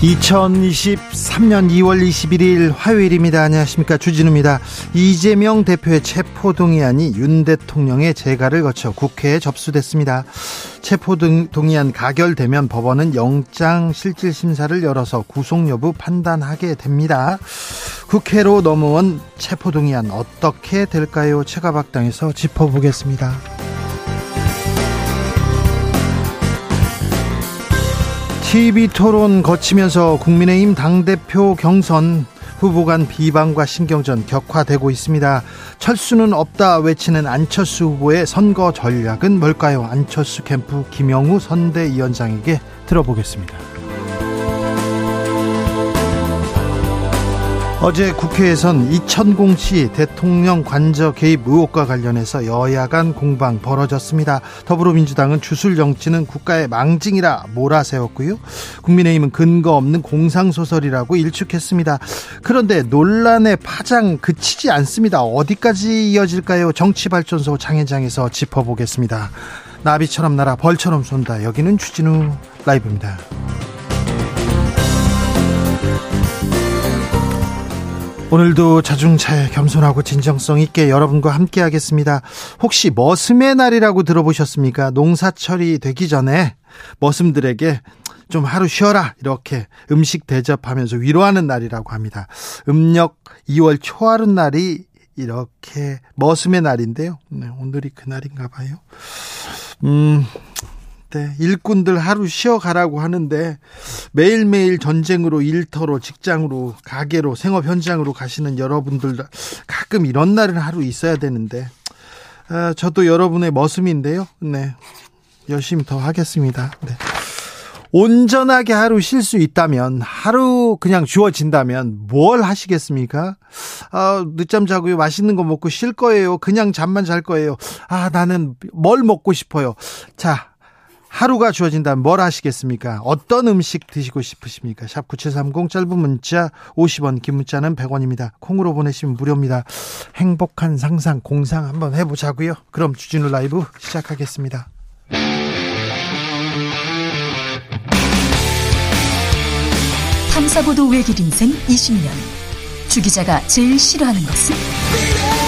2023년 2월 21일 화요일입니다. 안녕하십니까. 주진우입니다. 이재명 대표의 체포동의안이 윤 대통령의 재가를 거쳐 국회에 접수됐습니다. 체포동의안 가결되면 법원은 영장 실질심사를 열어서 구속 여부 판단하게 됩니다. 국회로 넘어온 체포동의안 어떻게 될까요? 최가박당에서 짚어보겠습니다. TV 토론 거치면서 국민의힘 당대표 경선 후보 간 비방과 신경전 격화되고 있습니다. 철수는 없다 외치는 안철수 후보의 선거 전략은 뭘까요? 안철수 캠프 김영우 선대위원장에게 들어보겠습니다. 어제 국회에선 이천공 씨 대통령 관저 개입 의혹과 관련해서 여야 간 공방 벌어졌습니다. 더불어민주당은 주술 정치는 국가의 망징이라 몰아세웠고요. 국민의힘은 근거 없는 공상소설이라고 일축했습니다. 그런데 논란의 파장 그치지 않습니다. 어디까지 이어질까요? 정치발전소 장현장에서 짚어보겠습니다. 나비처럼 날아 벌처럼 쏜다. 여기는 추진우 라이브입니다. 오늘도 자중차에 겸손하고 진정성 있게 여러분과 함께 하겠습니다. 혹시 머슴의 날이라고 들어보셨습니까? 농사철이 되기 전에 머슴들에게 좀 하루 쉬어라 이렇게 음식 대접하면서 위로하는 날이라고 합니다. 음력 2월 초하룻 날이 이렇게 머슴의 날인데요. 네, 오늘이 그 날인가 봐요. 음, 네, 일꾼들 하루 쉬어가라고 하는데 매일매일 전쟁으로 일터로 직장으로 가게로 생업 현장으로 가시는 여러분들 가끔 이런 날은 하루 있어야 되는데 아, 저도 여러분의 머슴인데요. 네, 열심히 더 하겠습니다. 네. 온전하게 하루 쉴 수 있다면 하루 그냥 주어진다면 뭘 하시겠습니까? 아, 늦잠 자고요. 맛있는 거 먹고 쉴 거예요. 그냥 잠만 잘 거예요. 아, 나는 뭘 먹고 싶어요. 자, 하루가 주어진다면 뭘 하시겠습니까? 어떤 음식 드시고 싶으십니까? 샵 9730 짧은 문자 50원 긴 문자는 100원입니다. 콩으로 보내시면 무료입니다. 행복한 상상 공상 한번 해보자고요. 그럼 주진우 라이브 시작하겠습니다. 탐사보도 외길 인생 20년 주 기자가 제일 싫어하는 것은?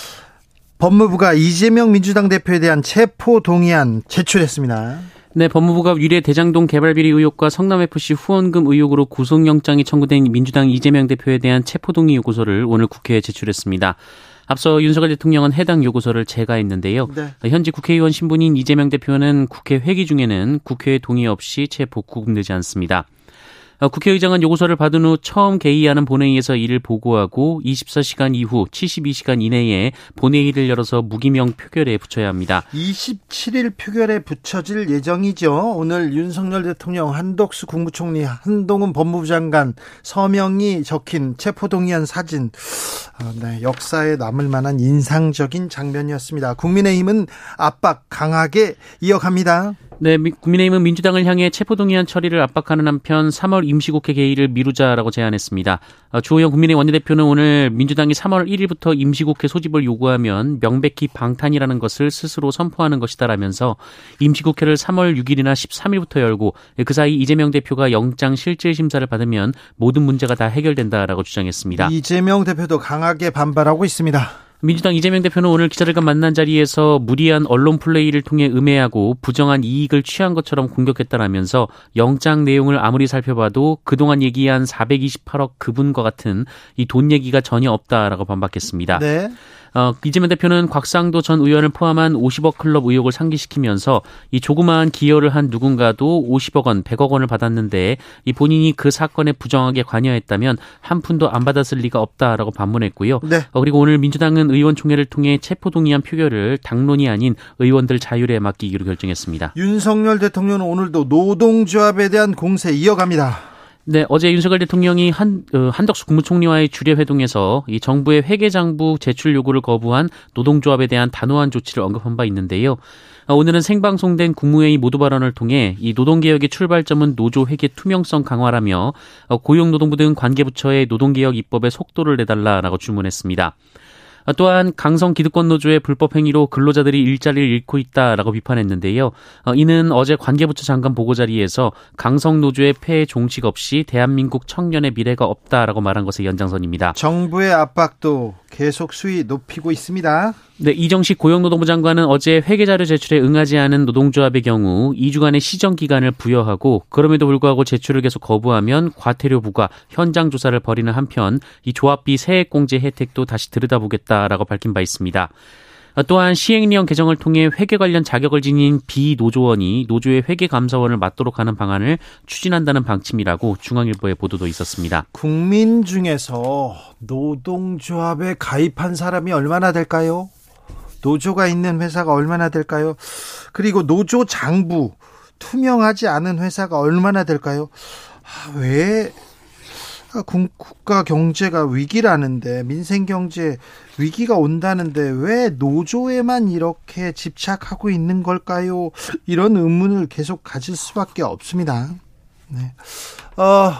법무부가 이재명 민주당 대표에 대한 체포 동의안 제출했습니다. 네, 법무부가 위례 대장동 개발 비리 의혹과 성남FC 후원금 의혹으로 구속영장이 청구된 민주당 이재명 대표에 대한 체포동의 요구서를 오늘 국회에 제출했습니다. 앞서 윤석열 대통령은 해당 요구서를 제거했는데요. 네. 현재 국회의원 신분인 이재명 대표는 국회 회기 중에는 국회의 동의 없이 체포 구금되지 않습니다. 어, 국회의장은 요구서를 받은 후 처음 개의하는 본회의에서 이를 보고하고 24시간 이후 72시간 이내에 본회의를 열어서 무기명 표결에 붙여야 합니다. 27일 표결에 붙여질 예정이죠. 오늘 윤석열 대통령, 한덕수 국무총리, 한동훈 법무부 장관 서명이 적힌 체포동의안 사진. 아, 네, 역사에 남을 만한 인상적인 장면이었습니다. 국민의힘은 압박 강하게 이어갑니다. 네, 국민의힘은 민주당을 향해 체포동의안 처리를 압박하는 한편 3월 임시국회 개의를 미루자라고 제안했습니다. 어, 주호영 국민의 원내대표는 오늘 민주당이 3월 1일부터 임시국회 소집을 요구하면 명백히 방탄이라는 것을 스스로 선포하는 것이다라면서 임시국회를 3월 6일이나 13일부터 열고 그 사이 이재명 대표가 영장 실질 심사를 받으면 모든 문제가 다 해결된다라고 주장했습니다. 이재명 대표도 강하게 반발하고 있습니다. 민주당 이재명 대표는 오늘 기자들과 만난 자리에서 무리한 언론 플레이를 통해 음해하고 부정한 이익을 취한 것처럼 공격했다라면서 영장 내용을 아무리 살펴봐도 그동안 얘기한 428억 그분과 같은 이 돈 얘기가 전혀 없다라고 반박했습니다. 네. 어, 이재명 대표는 곽상도 전 의원을 포함한 50억 클럽 의혹을 상기시키면서 이 조그마한 기여를 한 누군가도 50억 원, 100억 원을 받았는데 이 본인이 그 사건에 부정하게 관여했다면 한 푼도 안 받았을 리가 없다라고 반문했고요. 네. 어, 그리고 오늘 민주당은 의원총회를 통해 체포동의안 표결을 당론이 아닌 의원들 자율에 맡기기로 결정했습니다. 윤석열 대통령은 오늘도 노동조합에 대한 공세 이어갑니다. 네, 어제 윤석열 대통령이 한, 어, 한덕수 국무총리와의 주례 회동에서 이 정부의 회계장부 제출 요구를 거부한 노동조합에 대한 단호한 조치를 언급한 바 있는데요. 어, 오늘은 생방송된 국무회의 모두 발언을 통해 이 노동개혁의 출발점은 노조 회계 투명성 강화라며 어, 고용노동부 등 관계부처의 노동개혁 입법에 속도를 내달라라고 주문했습니다. 또한 강성 기득권 노조의 불법 행위로 근로자들이 일자리를 잃고 있다라고 비판했는데요. 어, 이는 어제 관계부처 장관 보고 자리에서 강성 노조의 폐해 종식 없이 대한민국 청년의 미래가 없다라고 말한 것의 연장선입니다. 정부의 압박도 계속 수위 높이고 있습니다. 네, 이정식 고용노동부 장관은 어제 회계자료 제출에 응하지 않은 노동조합의 경우 2주간의 시정 기간을 부여하고 그럼에도 불구하고 제출을 계속 거부하면 과태료 부과, 현장 조사를 벌이는 한편 이 조합비 세액 공제 혜택도 다시 들여다보겠다 라고 밝힌 바 있습니다. 또한 시행령 개정을 통해 회계 관련 자격을 지닌 비노조원이 노조의 회계 감사원을 맡도록 하는 방안을 추진한다는 방침이라고 중앙일보의 보도도 있었습니다. 국민 중에서 노동조합에 가입한 사람이 얼마나 될까요? 노조가 있는 회사가 얼마나 될까요? 그리고 노조 장부 투명하지 않은 회사가 얼마나 될까요? 아, 왜 아, 국가 경제가 위기라는데 민생 경제 위기가 온다는데 왜 노조에만 이렇게 집착하고 있는 걸까요? 이런 의문을 계속 가질 수밖에 없습니다. 네. 어,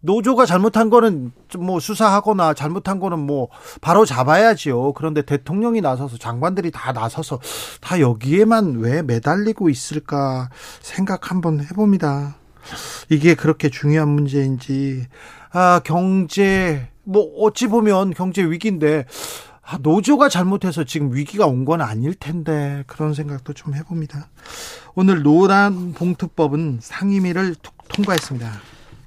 노조가 잘못한 거는 뭐 수사하거나 잘못한 거는 뭐 바로 잡아야지요. 그런데 대통령이 나서서 장관들이 다 나서서 다 여기에만 왜 매달리고 있을까 생각 한번 해봅니다. 이게 그렇게 중요한 문제인지 아, 경제 뭐 어찌 보면 경제 위기인데 아, 노조가 잘못해서 지금 위기가 온 건 아닐 텐데 그런 생각도 좀 해봅니다. 오늘 노란 봉투법은 상임위를 통과했습니다.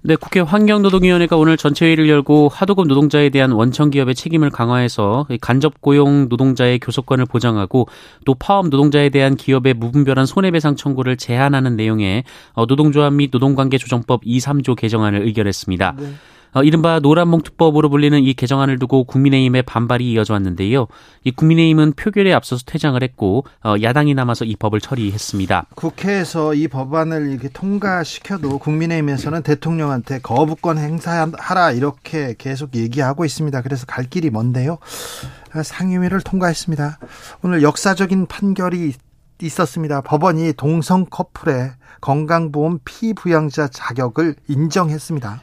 네, 국회 환경노동위원회가 오늘 전체회의를 열고 하도급 노동자에 대한 원청 기업의 책임을 강화해서 간접 고용 노동자의 교섭권을 보장하고 또 파업 노동자에 대한 기업의 무분별한 손해배상 청구를 제한하는 내용의 어, 노동조합 및 노동관계 조정법 2, 3조 개정안을 의결했습니다. 네. 어, 이른바 노란봉투법으로 불리는 이 개정안을 두고 국민의힘의 반발이 이어져 왔는데요. 이 국민의힘은 표결에 앞서서 퇴장을 했고 어, 야당이 남아서 이 법을 처리했습니다. 국회에서 이 법안을 이렇게 통과시켜도 국민의힘에서는 대통령한테 거부권 행사하라 이렇게 계속 얘기하고 있습니다. 그래서 갈 길이 먼데요. 상임위를 통과했습니다. 오늘 역사적인 판결이 있었습니다. 법원이 동성 커플의 건강보험 피부양자 자격을 인정했습니다.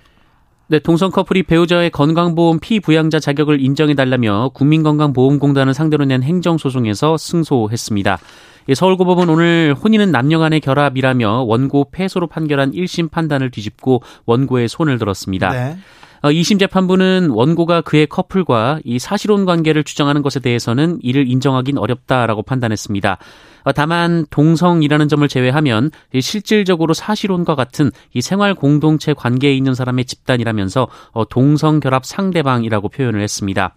네, 동성 커플이 배우자의 건강보험 피부양자 자격을 인정해달라며 국민건강보험공단을 상대로 낸 행정소송에서 승소했습니다. 서울고법은 오늘 혼인은 남녀 간의 결합이라며 원고 패소로 판결한 1심 판단을 뒤집고 원고의 손을 들었습니다. 네. 2심 어, 재판부는 원고가 그의 커플과 이 사실혼 관계를 주장하는 것에 대해서는 이를 인정하긴 어렵다라고 판단했습니다. 어, 다만 동성이라는 점을 제외하면 실질적으로 사실혼과 같은 이 생활 공동체 관계에 있는 사람의 집단이라면서 어, 동성 결합 상대방이라고 표현을 했습니다.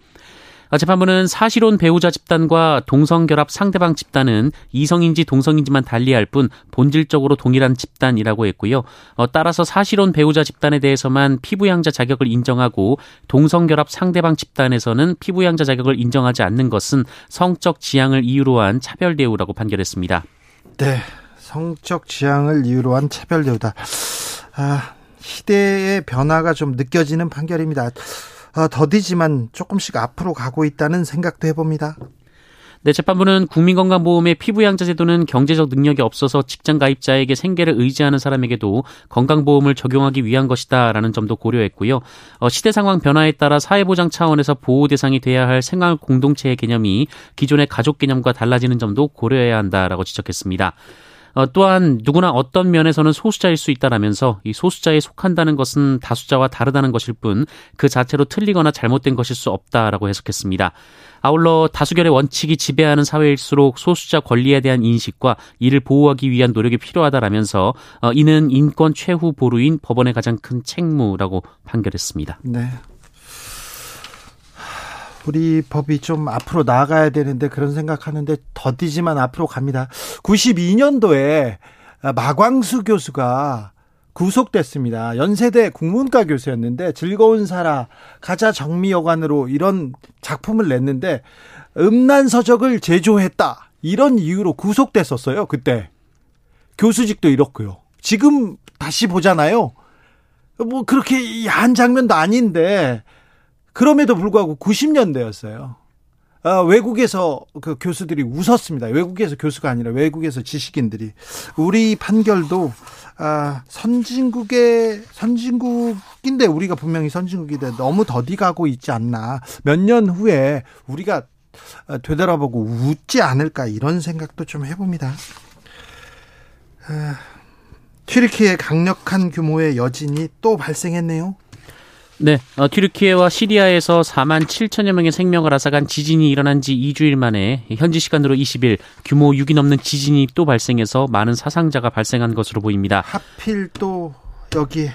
재판부는 사실혼 배우자 집단과 동성결합 상대방 집단은 이성인지 동성인지만 달리할 뿐 본질적으로 동일한 집단이라고 했고요. 어, 따라서 사실혼 배우자 집단에 대해서만 피부양자 자격을 인정하고 동성결합 상대방 집단에서는 피부양자 자격을 인정하지 않는 것은 성적 지향을 이유로 한 차별 대우라고 판결했습니다. 네, 성적 지향을 이유로 한 차별 대우다. 아, 시대의 변화가 좀 느껴지는 판결입니다. 어, 더디지만 조금씩 앞으로 가고 있다는 생각도 해봅니다. 네, 재판부는 국민건강보험의 피부양자 제도는 경제적 능력이 없어서 직장 가입자에게 생계를 의지하는 사람에게도 건강보험을 적용하기 위한 것이다라는 점도 고려했고요. 어, 시대 상황 변화에 따라 사회보장 차원에서 보호 대상이 돼야 할 생활 공동체의 개념이 기존의 가족 개념과 달라지는 점도 고려해야 한다라고 지적했습니다. 어, 또한 누구나 어떤 면에서는 소수자일 수 있다라면서 이 소수자에 속한다는 것은 다수자와 다르다는 것일 뿐 그 자체로 틀리거나 잘못된 것일 수 없다라고 해석했습니다. 아울러 다수결의 원칙이 지배하는 사회일수록 소수자 권리에 대한 인식과 이를 보호하기 위한 노력이 필요하다라면서 어, 이는 인권 최후 보루인 법원의 가장 큰 책무라고 판결했습니다. 네. 우리 법이 좀 앞으로 나아가야 되는데 그런 생각하는데 더디지만 앞으로 갑니다. 92년도에 마광수 교수가 구속됐습니다. 연세대 국문과 교수였는데 즐거운 살아 가자 정미여관으로 이런 작품을 냈는데 음란 서적을 제조했다. 이런 이유로 구속됐었어요. 그때. 교수직도 잃었고요. 지금 다시 보잖아요. 뭐 그렇게 야한 장면도 아닌데 그럼에도 불구하고 90년대였어요. 아, 외국에서 그 교수들이 웃었습니다. 외국에서 교수가 아니라 외국에서 지식인들이 우리 판결도 아, 선진국의 선진국인데 우리가 분명히 선진국인데 너무 더디 가고 있지 않나. 몇 년 후에 우리가 되돌아보고 웃지 않을까 이런 생각도 좀 해봅니다. 아, 튀르키의 강력한 규모의 여진이 또 발생했네요. 네, 어, 튀르키예와 시리아에서 4만 7천여 명의 생명을 앗아간 지진이 일어난 지 2주일 만에 현지 시간으로 20일 규모 6이 넘는 지진이 또 발생해서 많은 사상자가 발생한 것으로 보입니다. 하필 또 여기에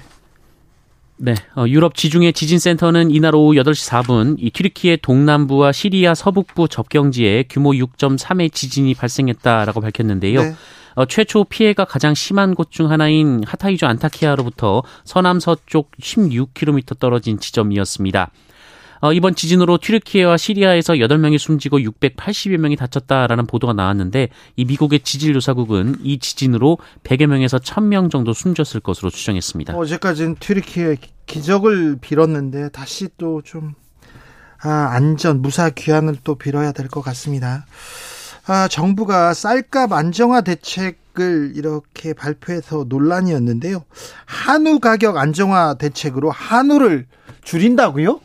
네, 어, 유럽 지중해 지진센터는 이날 오후 8시 4분 이 튀르키예 동남부와 시리아 서북부 접경지에 규모 6.3의 지진이 발생했다라고 밝혔는데요. 네. 어, 최초 피해가 가장 심한 곳 중 하나인 하타이주 안타키아로부터 서남 서쪽 16km 떨어진 지점이었습니다. 어, 이번 지진으로 튀르키예와 시리아에서 8명이 숨지고 680여 명이 다쳤다라는 보도가 나왔는데 이 미국의 지질조사국은 이 지진으로 100여 명에서 1000명 정도 숨졌을 것으로 추정했습니다. 어제까지는 튀르키예 기적을 빌었는데 다시 또 좀 아, 안전 무사 귀환을 또 빌어야 될 것 같습니다. 아, 정부가 쌀값 안정화 대책을 이렇게 발표해서 논란이었는데요. 한우 가격 안정화 대책으로 한우를 줄인다고요?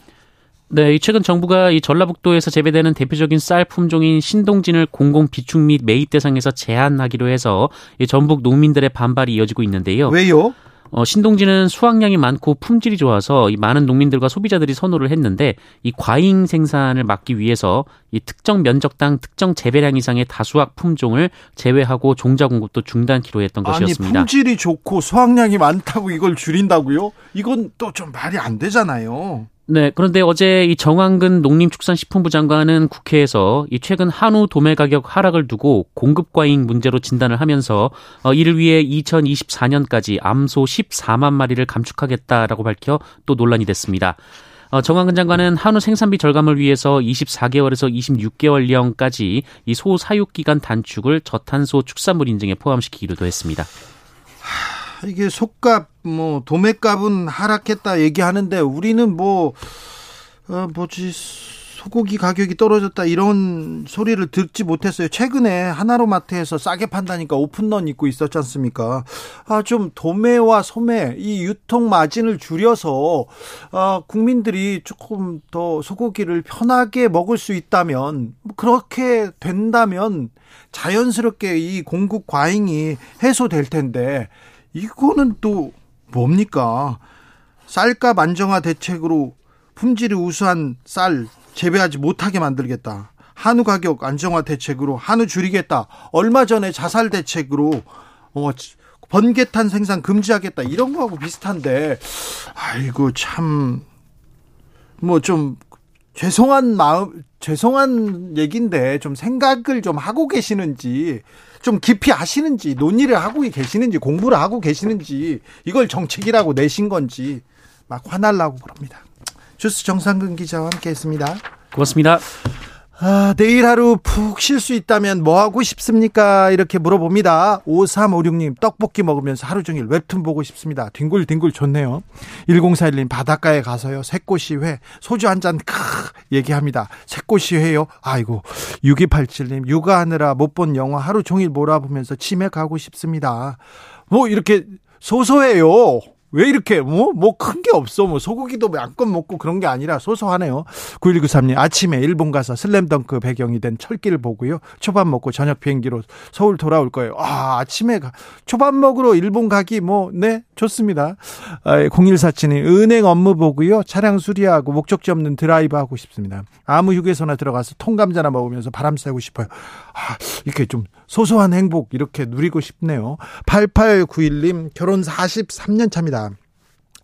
네, 최근 정부가 이 전라북도에서 재배되는 대표적인 쌀 품종인 신동진을 공공 비축 및 매입 대상에서 제한하기로 해서 전북 농민들의 반발이 이어지고 있는데요. 왜요? 어, 신동지는 수확량이 많고 품질이 좋아서 이 많은 농민들과 소비자들이 선호를 했는데 이 과잉 생산을 막기 위해서 이 특정 면적당 특정 재배량 이상의 다수확 품종을 제외하고 종자 공급도 중단키로 했던 아니, 것이었습니다. 품질이 좋고 수확량이 많다고 이걸 줄인다고요? 이건 또 좀 말이 안 되잖아요. 네, 그런데 어제 이 정황근 농림축산식품부 장관은 국회에서 이 최근 한우 도매 가격 하락을 두고 공급 과잉 문제로 진단을 하면서 어, 이를 위해 2024년까지 암소 14만 마리를 감축하겠다라고 밝혀 또 논란이 됐습니다. 어, 정황근 장관은 한우 생산비 절감을 위해서 24개월에서 26개월령까지 이 소 사육 기간 단축을 저탄소 축산물 인증에 포함시키기로도 했습니다. 이게 속값 뭐 도매값은 하락했다 얘기하는데 우리는 뭐 어, 뭐지 소고기 가격이 떨어졌다 이런 소리를 듣지 못했어요. 최근에 하나로마트에서 싸게 판다니까 오픈런 입고 있었지 않습니까? 아, 좀 도매와 소매 이 유통 마진을 줄여서 아, 국민들이 조금 더 소고기를 편하게 먹을 수 있다면 그렇게 된다면 자연스럽게 이 공급 과잉이 해소될 텐데 이거는 또 뭡니까? 쌀값 안정화 대책으로 품질이 우수한 쌀 재배하지 못하게 만들겠다. 한우 가격 안정화 대책으로 한우 줄이겠다. 얼마 전에 자살 대책으로 어, 번개탄 생산 금지하겠다. 이런 거하고 비슷한데 아이고 참 뭐 좀 죄송한 마음 죄송한 얘기인데 좀 생각을 좀 하고 계시는지 좀 깊이 아시는지 논의를 하고 계시는지 공부를 하고 계시는지 이걸 정책이라고 내신 건지 막 화날라고 그럽니다. 주스 정상근 기자와 함께했습니다. 고맙습니다. 아, 내일 하루 푹 쉴 수 있다면 뭐 하고 싶습니까? 이렇게 물어봅니다. 5356님, 떡볶이 먹으면서 하루 종일 웹툰 보고 싶습니다. 뒹굴뒹굴 좋네요. 1041님, 바닷가에 가서요. 새꽃이 회, 소주 한 잔, 크, 얘기합니다. 새꽃이 회요? 아이고. 6287님, 육아하느라 못 본 영화 하루 종일 몰아보면서 치맥하고 싶습니다. 뭐, 이렇게 소소해요. 왜 이렇게 뭐 뭐 큰 게 없어 뭐 소고기도 양껏 먹고 그런 게 아니라 소소하네요. 9193님 아침에 일본 가서 슬램덩크 배경이 된 철길을 보고요. 초밥 먹고 저녁 비행기로 서울 돌아올 거예요. 아 아침에 초밥 먹으러 일본 가기 뭐 네 좋습니다. 아, 0147님 은행 업무 보고요. 차량 수리하고 목적지 없는 드라이브 하고 싶습니다. 아무 휴게소나 들어가서 통감자나 먹으면서 바람 쐬고 싶어요. 아 이렇게 좀 소소한 행복 이렇게 누리고 싶네요. 8891님 결혼 43년 차입니다.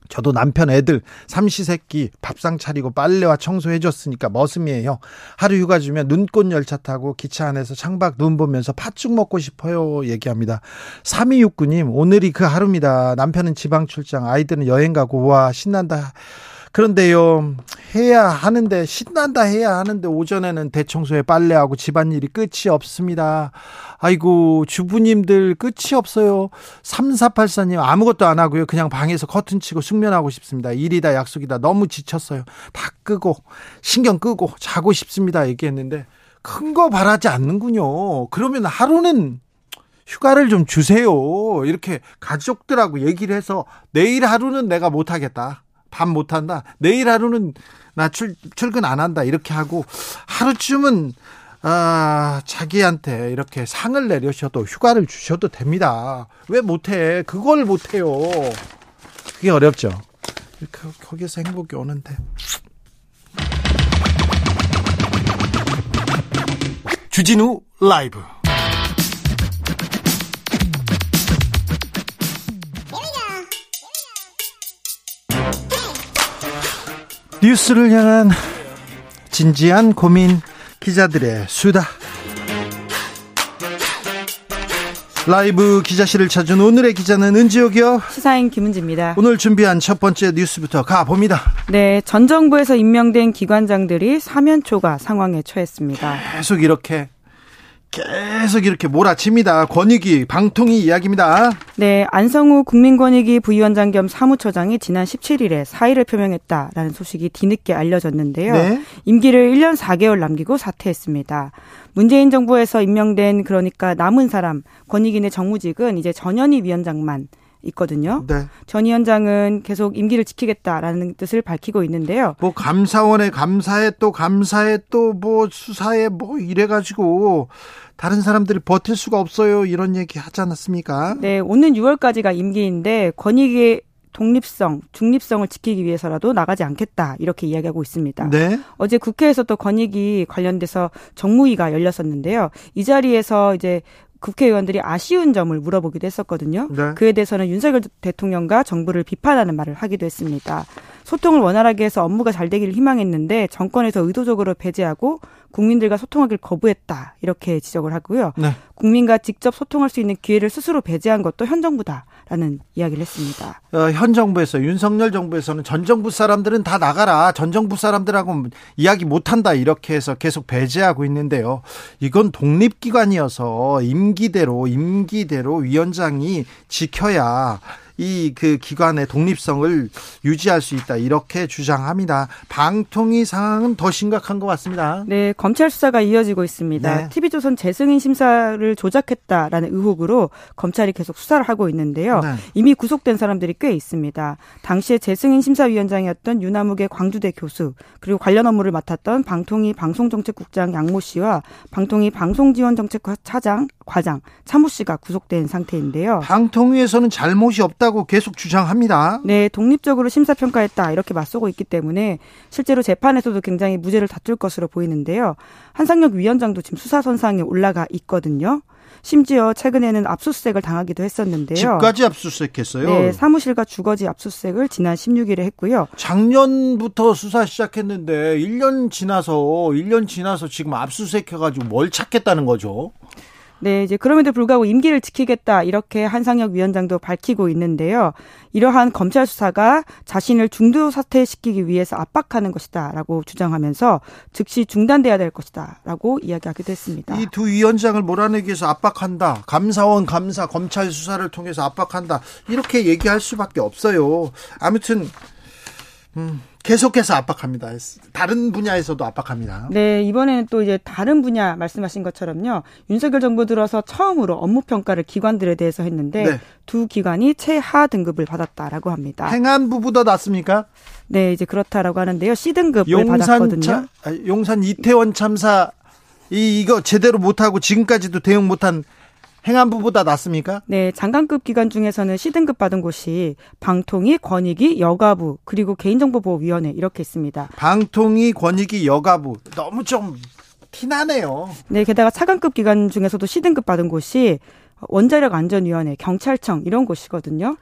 저도 남편 애들 삼시세끼 밥상 차리고 빨래와 청소해 줬으니까 머슴이에요. 하루 휴가 주면 눈꽃 열차 타고 기차 안에서 창밖 눈 보면서 팥죽 먹고 싶어요. 얘기합니다. 3269님 오늘이 그 하루입니다. 남편은 지방 출장 아이들은 여행 가고 와 신난다. 그런데요, 해야 하는데, 신난다 해야 하는데, 오전에는 대청소에 빨래하고 집안일이 끝이 없습니다. 아이고, 주부님들 끝이 없어요. 3484님, 아무것도 안 하고요. 그냥 방에서 커튼 치고 숙면하고 싶습니다. 일이다, 약속이다. 너무 지쳤어요. 다 끄고, 신경 끄고, 자고 싶습니다. 얘기했는데, 큰 거 바라지 않는군요. 그러면 하루는 휴가를 좀 주세요. 이렇게 가족들하고 얘기를 해서 내일 하루는 내가 못하겠다. 밥 못한다. 내일 하루는 나 출, 출근 안 한다. 이렇게 하고 하루쯤은 아, 자기한테 이렇게 상을 내려셔도 휴가를 주셔도 됩니다. 왜 못해? 그걸 못해요. 그게 어렵죠. 거기서 행복이 오는데. 주진우 라이브. 뉴스를 향한 진지한 고민 기자들의 수다 라이브 기자실을 찾은 오늘의 기자는 은지옥이요. 시사인 김은지입니다. 오늘 준비한 첫 번째 뉴스부터 가봅니다. 네, 전 정부에서 임명된 기관장들이 사면 초과 상황에 처했습니다. 계속 이렇게 계속 이렇게 몰아칩니다. 권익위 방통위 이야기입니다. 네, 안성우 국민권익위 부위원장 겸 사무처장이 지난 17일에 사의를 표명했다라는 소식이 뒤늦게 알려졌는데요. 네. 임기를 1년 4개월 남기고 사퇴했습니다. 문재인 정부에서 임명된 그러니까 남은 사람 권익위의 정무직은 이제 전현희 위원장만 있거든요. 네. 전 위원장은 계속 임기를 지키겠다라는 뜻을 밝히고 있는데요. 뭐 감사원에 감사해 또 감사해 또뭐 수사에 뭐 이래가지고 다른 사람들이 버틸 수가 없어요 이런 얘기 하지 않았습니까? 네, 오는 6월까지가 임기인데 권익위 독립성, 중립성을 지키기 위해서라도 나가지 않겠다 이렇게 이야기하고 있습니다. 네. 어제 국회에서 또 권익위 관련돼서 정무위가 열렸었는데요. 이 자리에서 이제 국회의원들이 아쉬운 점을 물어보기도 했었거든요. 네. 그에 대해서는 윤석열 대통령과 정부를 비판하는 말을 하기도 했습니다. 소통을 원활하게 해서 업무가 잘 되기를 희망했는데 정권에서 의도적으로 배제하고 국민들과 소통하기를 거부했다 이렇게 지적을 하고요. 네. 국민과 직접 소통할 수 있는 기회를 스스로 배제한 것도 현 정부다 라는 이야기를 했습니다. 어, 현 정부에서 윤석열 정부에서는 전 정부 사람들은 다 나가라 전 정부 사람들하고 이야기 못 한다 이렇게 해서 계속 배제하고 있는데요. 이건 독립 기관이어서 임기대로 임기대로 위원장이 지켜야 이 그 기관의 독립성을 유지할 수 있다 이렇게 주장합니다. 방통위 상황은 더 심각한 것 같습니다. 네, 검찰 수사가 이어지고 있습니다. 네. TV조선 재승인 심사를 조작했다라는 의혹으로 검찰이 계속 수사를 하고 있는데요. 네. 이미 구속된 사람들이 꽤 있습니다. 당시에 재승인 심사위원장이었던 유나무의 광주대 교수 그리고 관련 업무를 맡았던 방통위 방송정책국장 양모 씨와 방통위 방송지원정책과 차장 과장 차모 씨가 구속된 상태인데요. 방통위에서는 잘못이 없다 고 계속 주장합니다. 네, 독립적으로 심사 평가했다 이렇게 맞서고 있기 때문에 실제로 재판에서도 굉장히 무죄를 다툴 것으로 보이는데요. 한상혁 위원장도 지금 수사 선상에 올라가 있거든요. 심지어 최근에는 압수수색을 당하기도 했었는데요. 집까지 압수수색했어요. 네, 사무실과 주거지 압수수색을 지난 16일에 했고요. 작년부터 수사 시작했는데 1년 지나서 1년 지나서 지금 압수수색해가지고 뭘 찾겠다는 거죠? 네, 이제 그럼에도 불구하고 임기를 지키겠다 이렇게 한상혁 위원장도 밝히고 있는데요. 이러한 검찰 수사가 자신을 중도 사퇴시키기 위해서 압박하는 것이다라고 주장하면서 즉시 중단돼야 될 것이다라고 이야기하기도 했습니다. 이 두 위원장을 몰아내기 위해서 압박한다. 감사원 감사 검찰 수사를 통해서 압박한다. 이렇게 얘기할 수밖에 없어요. 아무튼 음, 계속해서 압박합니다. 다른 분야에서도 압박합니다. 네, 이번에는 또 이제 다른 분야 말씀하신 것처럼요. 윤석열 정부 들어서 처음으로 업무 평가를 기관들에 대해서 했는데 네. 두 기관이 최하 등급을 받았다라고 합니다. 행안부보다 낫습니까? 네, 이제 그렇다라고 하는데요. C 등급을 용산 받았거든요. 차, 용산 이태원 참사 이 이거 제대로 못하고 지금까지도 대응 못한 행안부보다 낫습니까? 네, 장관급 기관 중에서는 C등급 받은 곳이 방통위, 권익위, 여가부, 그리고 개인정보보호위원회 이렇게 있습니다. 방통위, 권익위, 여가부 너무 좀 티나네요. 네, 게다가 차관급 기관 중에서도 C등급 받은 곳이 원자력 안전위원회, 경찰청 이런 곳이거든요.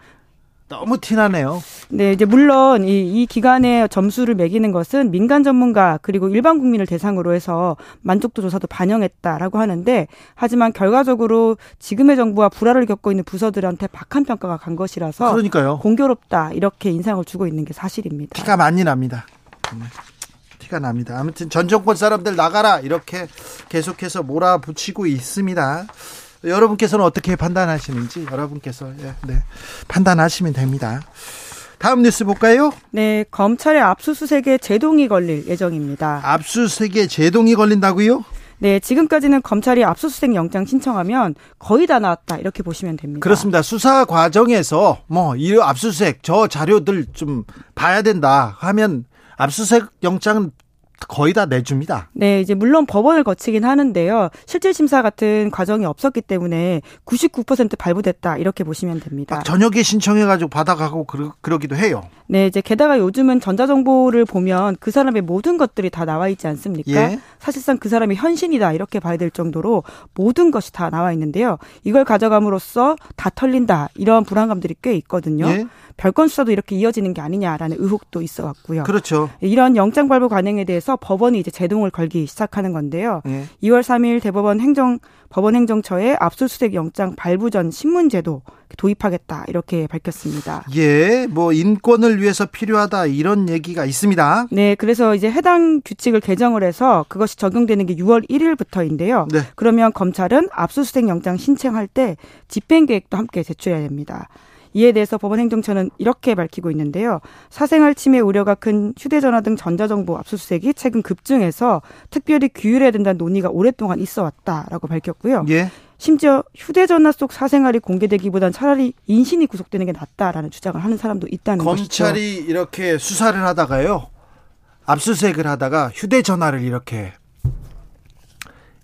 너무 티나네요. 네, 이제 물론 이, 이 기간의 점수를 매기는 것은 민간 전문가 그리고 일반 국민을 대상으로 해서 만족도 조사도 반영했다라고 하는데 하지만 결과적으로 지금의 정부와 불화를 겪고 있는 부서들한테 박한 평가가 간 것이라서 그러니까요. 공교롭다 이렇게 인상을 주고 있는 게 사실입니다. 티가 많이 납니다. 티가 납니다. 아무튼 전 정권 사람들 나가라 이렇게 계속해서 몰아붙이고 있습니다. 여러분께서는 어떻게 판단하시는지 여러분께서 예, 네, 판단하시면 됩니다. 다음 뉴스 볼까요? 네, 검찰의 압수수색에 제동이 걸릴 예정입니다. 압수수색에 제동이 걸린다고요? 네, 지금까지는 검찰이 압수수색 영장 신청하면 거의 다 나왔다 이렇게 보시면 됩니다. 그렇습니다. 수사 과정에서 뭐 이 압수수색 저 자료들 좀 봐야 된다 하면 압수수색 영장은 거의 다 내줍니다. 네, 이제 물론 법원을 거치긴 하는데요. 실질 심사 같은 과정이 없었기 때문에 99% 발부됐다 이렇게 보시면 됩니다. 저녁에 신청해가지고 받아가고 그러, 그러기도 해요. 네, 이제 게다가 요즘은 전자정보를 보면 그 사람의 모든 것들이 다 나와 있지 않습니까? 예? 사실상 그 사람이 현신이다 이렇게 봐야 될 정도로 모든 것이 다 나와 있는데요. 이걸 가져감으로써 다 털린다 이런 불안감들이 꽤 있거든요. 예? 별건 수사도 이렇게 이어지는 게 아니냐라는 의혹도 있어 왔고요. 그렇죠. 이런 영장 발부 관행에 대해서 법원이 이제 제동을 걸기 시작하는 건데요. 예. 2월 3일 대법원 행정 법원 행정처에 압수수색 영장 발부 전 신문 제도 도입하겠다 이렇게 밝혔습니다. 예, 뭐 인권을 위해서 필요하다 이런 얘기가 있습니다. 네, 그래서 이제 해당 규칙을 개정을 해서 그것이 적용되는 게 6월 1일부터인데요. 네. 그러면 검찰은 압수수색 영장 신청할 때 집행 계획도 함께 제출해야 됩니다. 이에 대해서 법원 행정처는 이렇게 밝히고 있는데요. 사생활 침해 우려가 큰 휴대전화 등 전자정보 압수수색이 최근 급증해서 특별히 규율해야 된다는 논의가 오랫동안 있어 왔다라고 밝혔고요. 예. 심지어 휴대전화 속 사생활이 공개되기보단 차라리 인신이 구속되는 게 낫다라는 주장을 하는 사람도 있다는 검찰이 것이죠. 검찰이 이렇게 수사를 하다가요. 압수수색을 하다가 휴대전화를 이렇게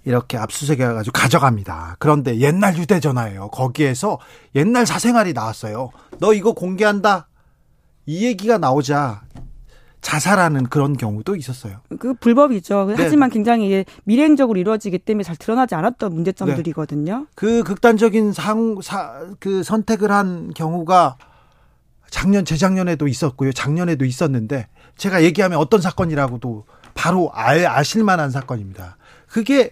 이렇게 압수수색해가지고 가져갑니다. 그런데 옛날 휴대전화예요. 거기에서 옛날 사생활이 나왔어요. 너 이거 공개한다? 이 얘기가 나오자 자살하는 그런 경우도 있었어요. 그 불법이죠. 네. 하지만 굉장히 미래적으로 이루어지기 때문에 잘 드러나지 않았던 문제점들이거든요. 네. 그 극단적인 상, 사, 그 선택을 한 경우가 작년, 재작년에도 있었고요. 작년에도 있었는데 제가 얘기하면 어떤 사건이라고도 바로 알, 아실 만한 사건입니다. 그게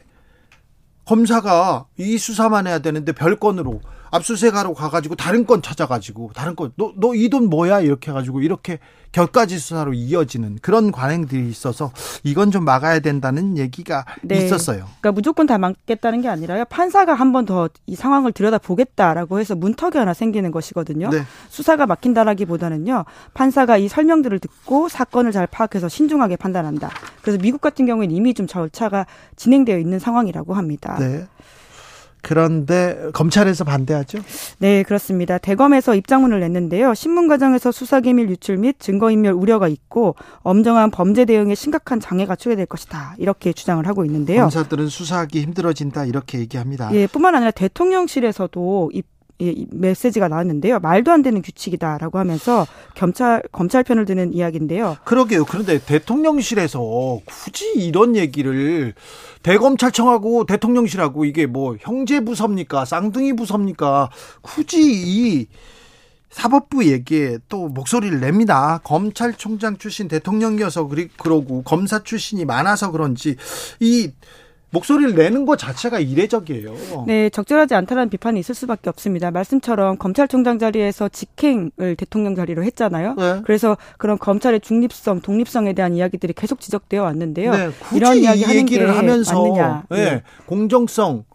검사가 이 수사만 해야 되는데 별건으로 압수수색하러 가가지고 다른 건 찾아가지고 다른 건 너 너 이 돈 뭐야 이렇게 해가지고 이렇게 격가지 수사로 이어지는 그런 관행들이 있어서 이건 좀 막아야 된다는 얘기가 네. 있었어요. 그러니까 무조건 다 막겠다는 게 아니라요. 판사가 한 번 더 이 상황을 들여다 보겠다라고 해서 문턱이 하나 생기는 것이거든요. 네. 수사가 막힌다라기보다는요. 판사가 이 설명들을 듣고 사건을 잘 파악해서 신중하게 판단한다. 그래서 미국 같은 경우에는 이미 좀 절차가 진행되어 있는 상황이라고 합니다. 네. 그런데 검찰에서 반대하죠? 네, 그렇습니다. 대검에서 입장문을 냈는데요. 신문 과정에서 수사 기밀 유출 및 증거 인멸 우려가 있고 엄정한 범죄 대응에 심각한 장애가 초래될 것이다. 이렇게 주장을 하고 있는데요. 검사들은 수사하기 힘들어진다 이렇게 얘기합니다. 예, 뿐만 아니라 대통령실에서도 이 메시지가 나왔는데요. 말도 안 되는 규칙이다라고 하면서 검찰 검찰 편을 드는 이야기인데요. 그러게요. 그런데 대통령실에서 굳이 이런 얘기를 대검찰청하고 대통령실하고 이게 뭐 형제 부서입니까? 쌍둥이 부서입니까? 굳이 이 사법부 얘기에 또 목소리를 냅니다. 검찰총장 출신 대통령이어서 그러고 검사 출신이 많아서 그런지 이 목소리를 내는 것 자체가 이례적이에요. 네, 적절하지 않다는 비판이 있을 수밖에 없습니다. 말씀처럼 검찰총장 자리에서 직행을 대통령 자리로 했잖아요. 네. 그래서 그런 검찰의 중립성, 독립성에 대한 이야기들이 계속 지적되어 왔는데요. 네, 이런 이야기 하는 게 하면서 맞느냐. 네, 네. 공정성,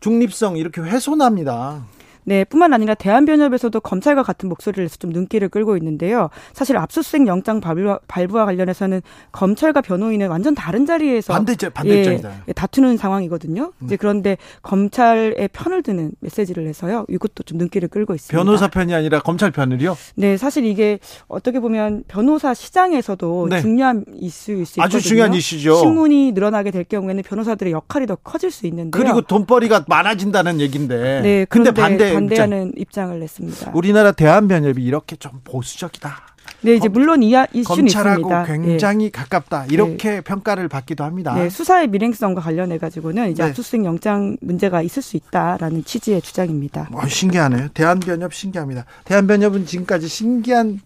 중립성 이렇게 훼손합니다. 네, 뿐만 아니라 대한변협에서도 검찰과 같은 목소리를 내서 좀 눈길을 끌고 있는데요. 사실 압수수색 영장 발부와, 발부와 관련해서는 검찰과 변호인은 완전 다른 자리에서 반대죠, 반대입니다. 예, 다투는 상황이거든요. 음. 이제 그런데 검찰의 편을 드는 메시지를 해서요. 이것도 좀 눈길을 끌고 있습니다. 변호사 편이 아니라 검찰 편을요? 네, 사실 이게 어떻게 보면 변호사 시장에서도 네. 중요한 이슈일 수 있거든요. 아주 중요한 이슈죠. 신문이 늘어나게 될 경우에는 변호사들의 역할이 더 커질 수 있는데요. 그리고 돈벌이가 많아진다는 얘기인데. 네, 근데 반대 반대하는 입장. 을 냈습니다. 우리나라 대한변협이 이렇게 좀 보수적이다. 네, 이제 물론 이 이슈는 검찰하고 있습니다. 굉장히 네. 가깝다 이렇게 네. 평가를 받기도 합니다. 네, 수사의 밀행성과 관련해 가지고는 이제 네. 압수수색 영장 문제가 있을 수 있다라는 취지의 주장입니다. 어, 신기하네요. 대한변협 신기합니다. 대한변협은 지금까지 신기한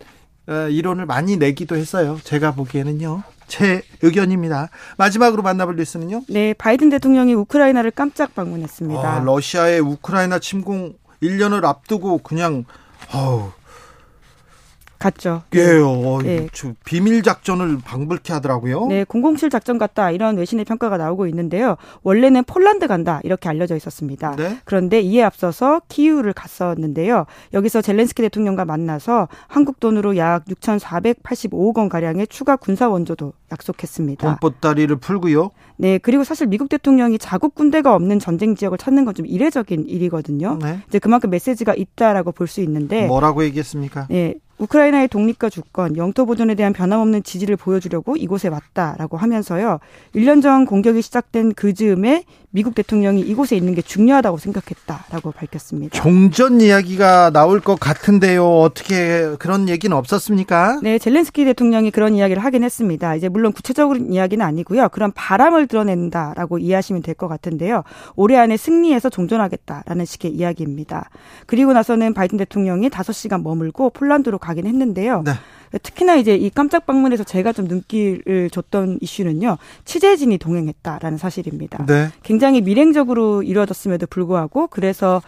어, 이론을 많이 내기도 했어요. 제가 보기에는요. 제 의견입니다. 마지막으로 만나볼 뉴스는요? 네, 바이든 대통령이 우크라이나를 깜짝 방문했습니다. 아, 러시아의 우크라이나 침공 1년을 앞두고 그냥 어우, 갔죠. 예, 어, 네. 비밀 작전을 방불케 하더라고요. 네, 007 작전 같다 이런 외신의 평가가 나오고 있는데요. 원래는 폴란드 간다 이렇게 알려져 있었습니다. 네? 그런데 이에 앞서서 키우를 갔었는데요. 여기서 젤렌스키 대통령과 만나서 한국 돈으로 약 6,485억 원 가량의 추가 군사 원조도 약속했습니다. 돈보따리를 풀고요. 네, 그리고 사실 미국 대통령이 자국 군대가 없는 전쟁 지역을 찾는 건 좀 이례적인 일이거든요. 네. 이제 그만큼 메시지가 있다라고 볼 수 있는데 뭐라고 얘기했습니까? 네, 우크라이나의 독립과 주권, 영토 보존에 대한 변함없는 지지를 보여주려고 이곳에 왔다라고 하면서요. 1년 전 공격이 시작된 그 즈음에 미국 대통령이 이곳에 있는 게 중요하다고 생각했다라고 밝혔습니다. 종전 이야기가 나올 것 같은데요. 어떻게 그런 얘기는 없었습니까? 네, 젤렌스키 대통령이 그런 이야기를 하긴 했습니다. 이제 물론 구체적인 이야기는 아니고요. 그런 바람을 드러낸다라고 이해하시면 될 것 같은데요. 올해 안에 승리해서 종전하겠다라는 식의 이야기입니다. 그리고 나서는 바이든 대통령이 5시간 머물고 폴란드로 가긴 했는데요. 네. 특히나 이제 이 깜짝 방문에서 제가 좀 눈길을 줬던 이슈는요. 취재진이 동행했다라는 사실입니다. 네. 굉장히 밀행적으로 이루어졌음에도 불구하고 그래서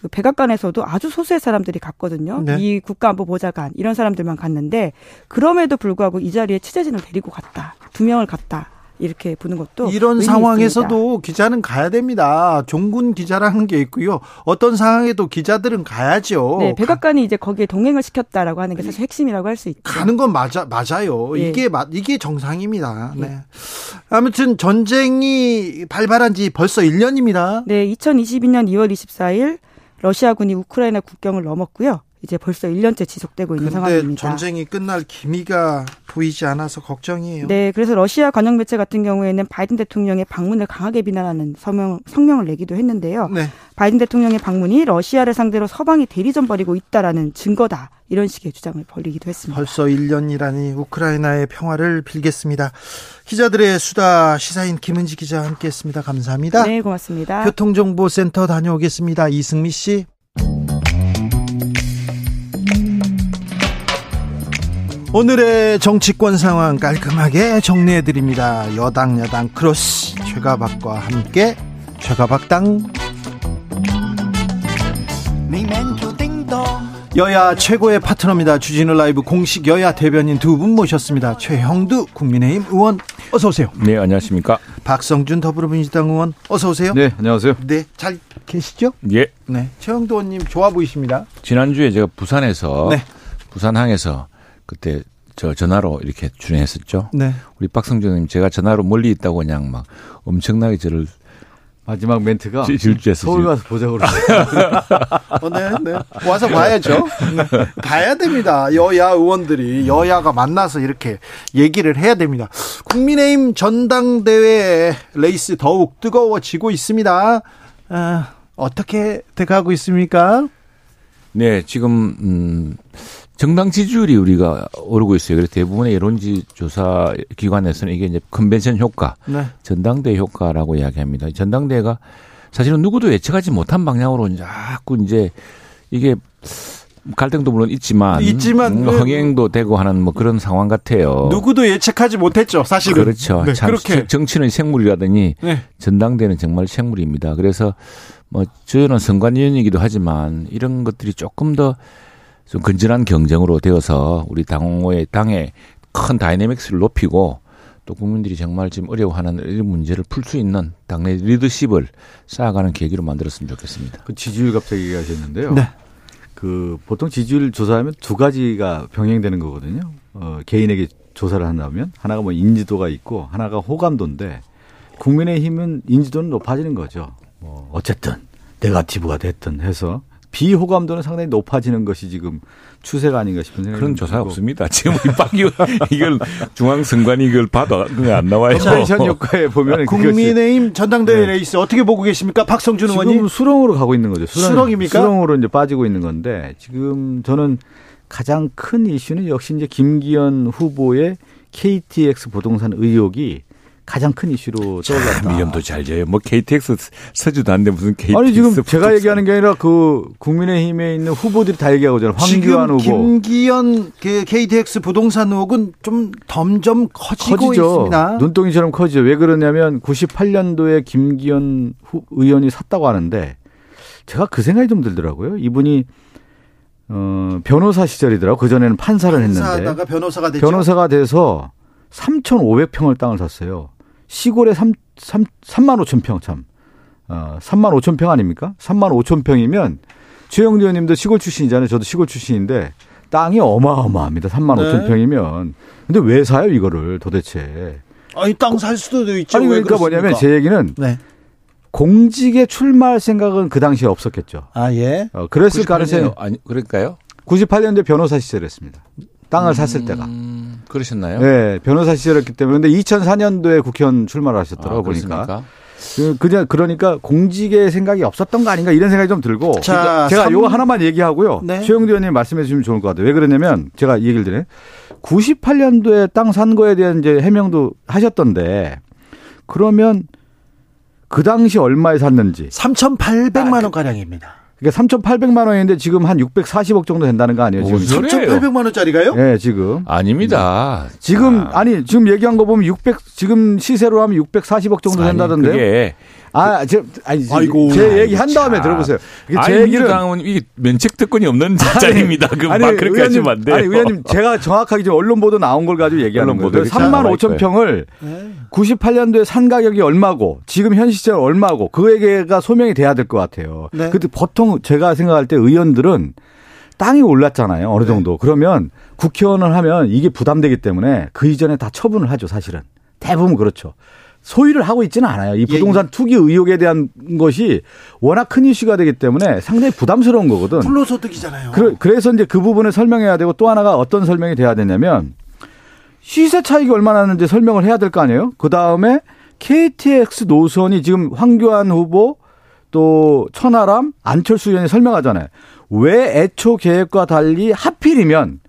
그 백악관에서도 아주 소수의 사람들이 갔거든요. 네. 미 국가안보보좌관 이런 사람들만 갔는데 그럼에도 불구하고 이 자리에 취재진을 데리고 갔다. 두 명을 갔다. 이렇게 보는 것도 이런 상황에서도 있습니다. 기자는 가야 됩니다. 종군 기자라는 게 있고요. 어떤 상황에도 기자들은 가야죠. 네, 백악관이 이제 거기에 동행을 시켰다라고 하는 게 사실 핵심이라고 할 수 있죠. 가는 건 맞아 맞아요. 네. 이게 이게 정상입니다. 네. 네. 아무튼 전쟁이 발발한 지 벌써 1년입니다. 네, 2022년 2월 24일 러시아군이 우크라이나 국경을 넘었고요. 이제 벌써 1년째 지속되고 있는 상황입니다. 전쟁이 끝날 기미가 보이지 않아서 걱정이에요. 네, 그래서 러시아 관영 매체 같은 경우에는 바이든 대통령의 방문을 강하게 비난하는 성명, 성명을 내기도 했는데요. 네. 바이든 대통령의 방문이 러시아를 상대로 서방이 대리전 벌이고 있다라는 증거다. 이런 식의 주장을 벌이기도 했습니다. 벌써 1년이라니 우크라이나의 평화를 빌겠습니다. 기자들의 수다 시사인 김은지 기자 함께했습니다. 감사합니다. 네, 고맙습니다. 교통정보센터 다녀오겠습니다. 이승미 씨. 오늘의 정치권 상황 깔끔하게 정리해 드립니다. 여당 야당 크로스 최가박과 함께 최가박당 여야 최고의 파트너입니다. 주진우 라이브 공식 여야 대변인 두 분 모셨습니다. 최형두 국민의힘 의원 어서 오세요. 네, 안녕하십니까? 박성준 더불어민주당 의원 어서 오세요. 네, 안녕하세요. 네, 잘 계시죠? 예. 네, 최형두 의원님 좋아 보이십니다. 지난주에 제가 부산에서 네. 부산항에서 그때 저 전화로 이렇게 출연했었죠. 네. 우리 박성준님 제가 전화로 멀리 있다고 그냥 막 엄청나게 저를 마지막 멘트가 서울 가서 보자고 어, 네, 네. 와서 봐야죠. 네. 봐야 됩니다. 여야 의원들이 여야가 만나서 이렇게 얘기를 해야 됩니다. 국민의힘 전당대회 레이스 더욱 뜨거워지고 있습니다. 아, 어떻게 돼가고 있습니까? 네, 지금 음 정당 지지율이 우리가 오르고 있어요. 그래서 대부분의 여론지 조사 기관에서는 이게 이제 컨벤션 효과, 네. 전당대 효과라고 이야기합니다. 전당대회가 사실은 누구도 예측하지 못한 방향으로 자꾸 이제 이게 갈등도 물론 있지만, 있지만 음, 흥행도 되고 하는 뭐 그런 상황 같아요. 누구도 예측하지 못했죠, 사실은. 그렇죠. 네, 참 그렇게. 정치는 생물이라더니 네. 전당대는 정말 생물입니다. 그래서 뭐 저는 선관위원이기도 하지만 이런 것들이 조금 더 좀 건전한 경쟁으로 되어서 우리 당의 당의 큰 다이내믹스를 높이고 또 국민들이 정말 지금 어려워하는 이런 문제를 풀 수 있는 당내 리더십을 쌓아가는 계기로 만들었으면 좋겠습니다. 그 지지율 갑자기 얘기하셨는데요. 네. 그 보통 지지율 조사하면 두 가지가 병행되는 거거든요. 어, 개인에게 조사를 한다면 하나가 뭐 인지도가 있고 하나가 호감도인데 국민의힘은 인지도는 높아지는 거죠. 뭐 어쨌든 네가티브가 됐든 해서 비호감도는 상당히 높아지는 것이 지금 추세가 아닌가 싶은 생각이 그런 조사 없습니다. 지금 이빡 이걸 중앙선관위 이걸 봐도 안 나와요. 컨벤션 효과에 보면 국민의힘 전당대회 네. 레이스 어떻게 보고 계십니까? 박성준 의원님 지금 수렁으로 가고 있는 거죠. 수렁, 수렁입니까? 수렁으로 이제 빠지고 있는 건데 지금 저는 가장 큰 이슈는 역시 이제 김기현 후보의 KTX 부동산 의혹이 가장 큰 이슈로 떠올랐다. 미련도 잘 져요. 뭐 KTX 서지도 않는데 무슨 KTX. 아니 지금 제가 얘기하는 게 아니라 그 국민의힘에 있는 후보들이 다 얘기하고 있잖아요. 황교안 후보. 김기현 그 KTX 부동산 의혹은 좀 점점 커지고 커지죠. 있습니다. 눈덩이처럼 커지죠. 왜 그러냐면 98년도에 김기현 후, 의원이 샀다고 하는데 제가 그 생각이 좀 들더라고요. 이분이 어, 변호사 시절이더라고. 그 전에는 판사를 했는데. 변호사가 됐죠. 변호사가 돼서 3,500평을 땅을 샀어요. 시골에 3, 3, 3만 5천 평 참. 어, 3만 5천 평 아닙니까? 3만 5천 평이면 최영주 의원님도 시골 출신이잖아요. 저도 시골 출신인데 땅이 어마어마합니다. 3만 네. 5천 평이면. 근데 왜 사요 이거를 도대체? 아니 땅 살 수도 있죠. 아니 그러니까 뭐냐면 제 얘기는 네. 공직에 출마할 생각은 그 당시에 없었겠죠. 아 예. 어, 그랬을 가능성이 아니 그럴까요? 98년도에 변호사 시절했습니다. 땅을 음, 샀을 때가. 그러셨나요? 네, 변호사 시절이었기 때문에 근데 2004년도에 국회의원 출마를 하셨더라고 아, 보니까. 그, 그냥 그러니까 공직의 생각이 없었던 거 아닌가 이런 생각이 좀 들고 자, 제가 3... 요거 하나만 얘기하고요. 네. 최영두 의원님 말씀해 주시면 좋을 것 같아요. 왜 그러냐면 제가 이 얘기를 드려요. 98년도에 땅 산 거에 대한 이제 해명도 하셨던데 그러면 그 당시 얼마에 샀는지 3,800만 원 가량입니다. 그러니까 3,800만 원인데 지금 한 640억 정도 된다는 거 아니에요? 지금 3,800만 원짜리가요? 네, 지금. 아닙니다. 지금 아. 니 지금 얘기한 거 보면 600 지금 시세로 하면 640억 정도 된다던데 요. 아, 제, 아니, 아이고, 제 얘기 한 다음에 참. 들어보세요. 제 얘기는 이게 면책 특권이 없는 자입니다. 그막 그렇게 하시면 안 돼요. 아니, 의원님 제가 정확하게 지금 언론 보도 나온 걸 가지고 얘기하는 거예요. 3만 5천 평을 98년도에 산 가격이 얼마고 지금 현 시절 얼마고 그에게가 소명이 돼야 될 것 같아요. 네. 근데 보통 제가 생각할 때 의원들은 땅이 올랐잖아요. 어느 네. 정도. 네. 그러면 국회의원을 하면 이게 부담되기 때문에 그 이전에 다 처분을 하죠, 사실은. 대부분 그렇죠. 소유를 하고 있지는 않아요. 이 예, 부동산 예, 예. 투기 의혹에 대한 것이 워낙 큰 이슈가 되기 때문에 상당히 부담스러운 거거든. 불로소득이잖아요. 그래, 서 이제 그 부분을 설명해야 되고 또 하나가 어떤 설명이 돼야 되냐면 시세 차익이 얼마나 나는지 설명을 해야 될 거 아니에요. 그 다음에 KTX 노선이 지금 황교안 후보 또 천하람 안철수 의원이 설명하잖아요. 왜 애초 계획과 달리 하필이면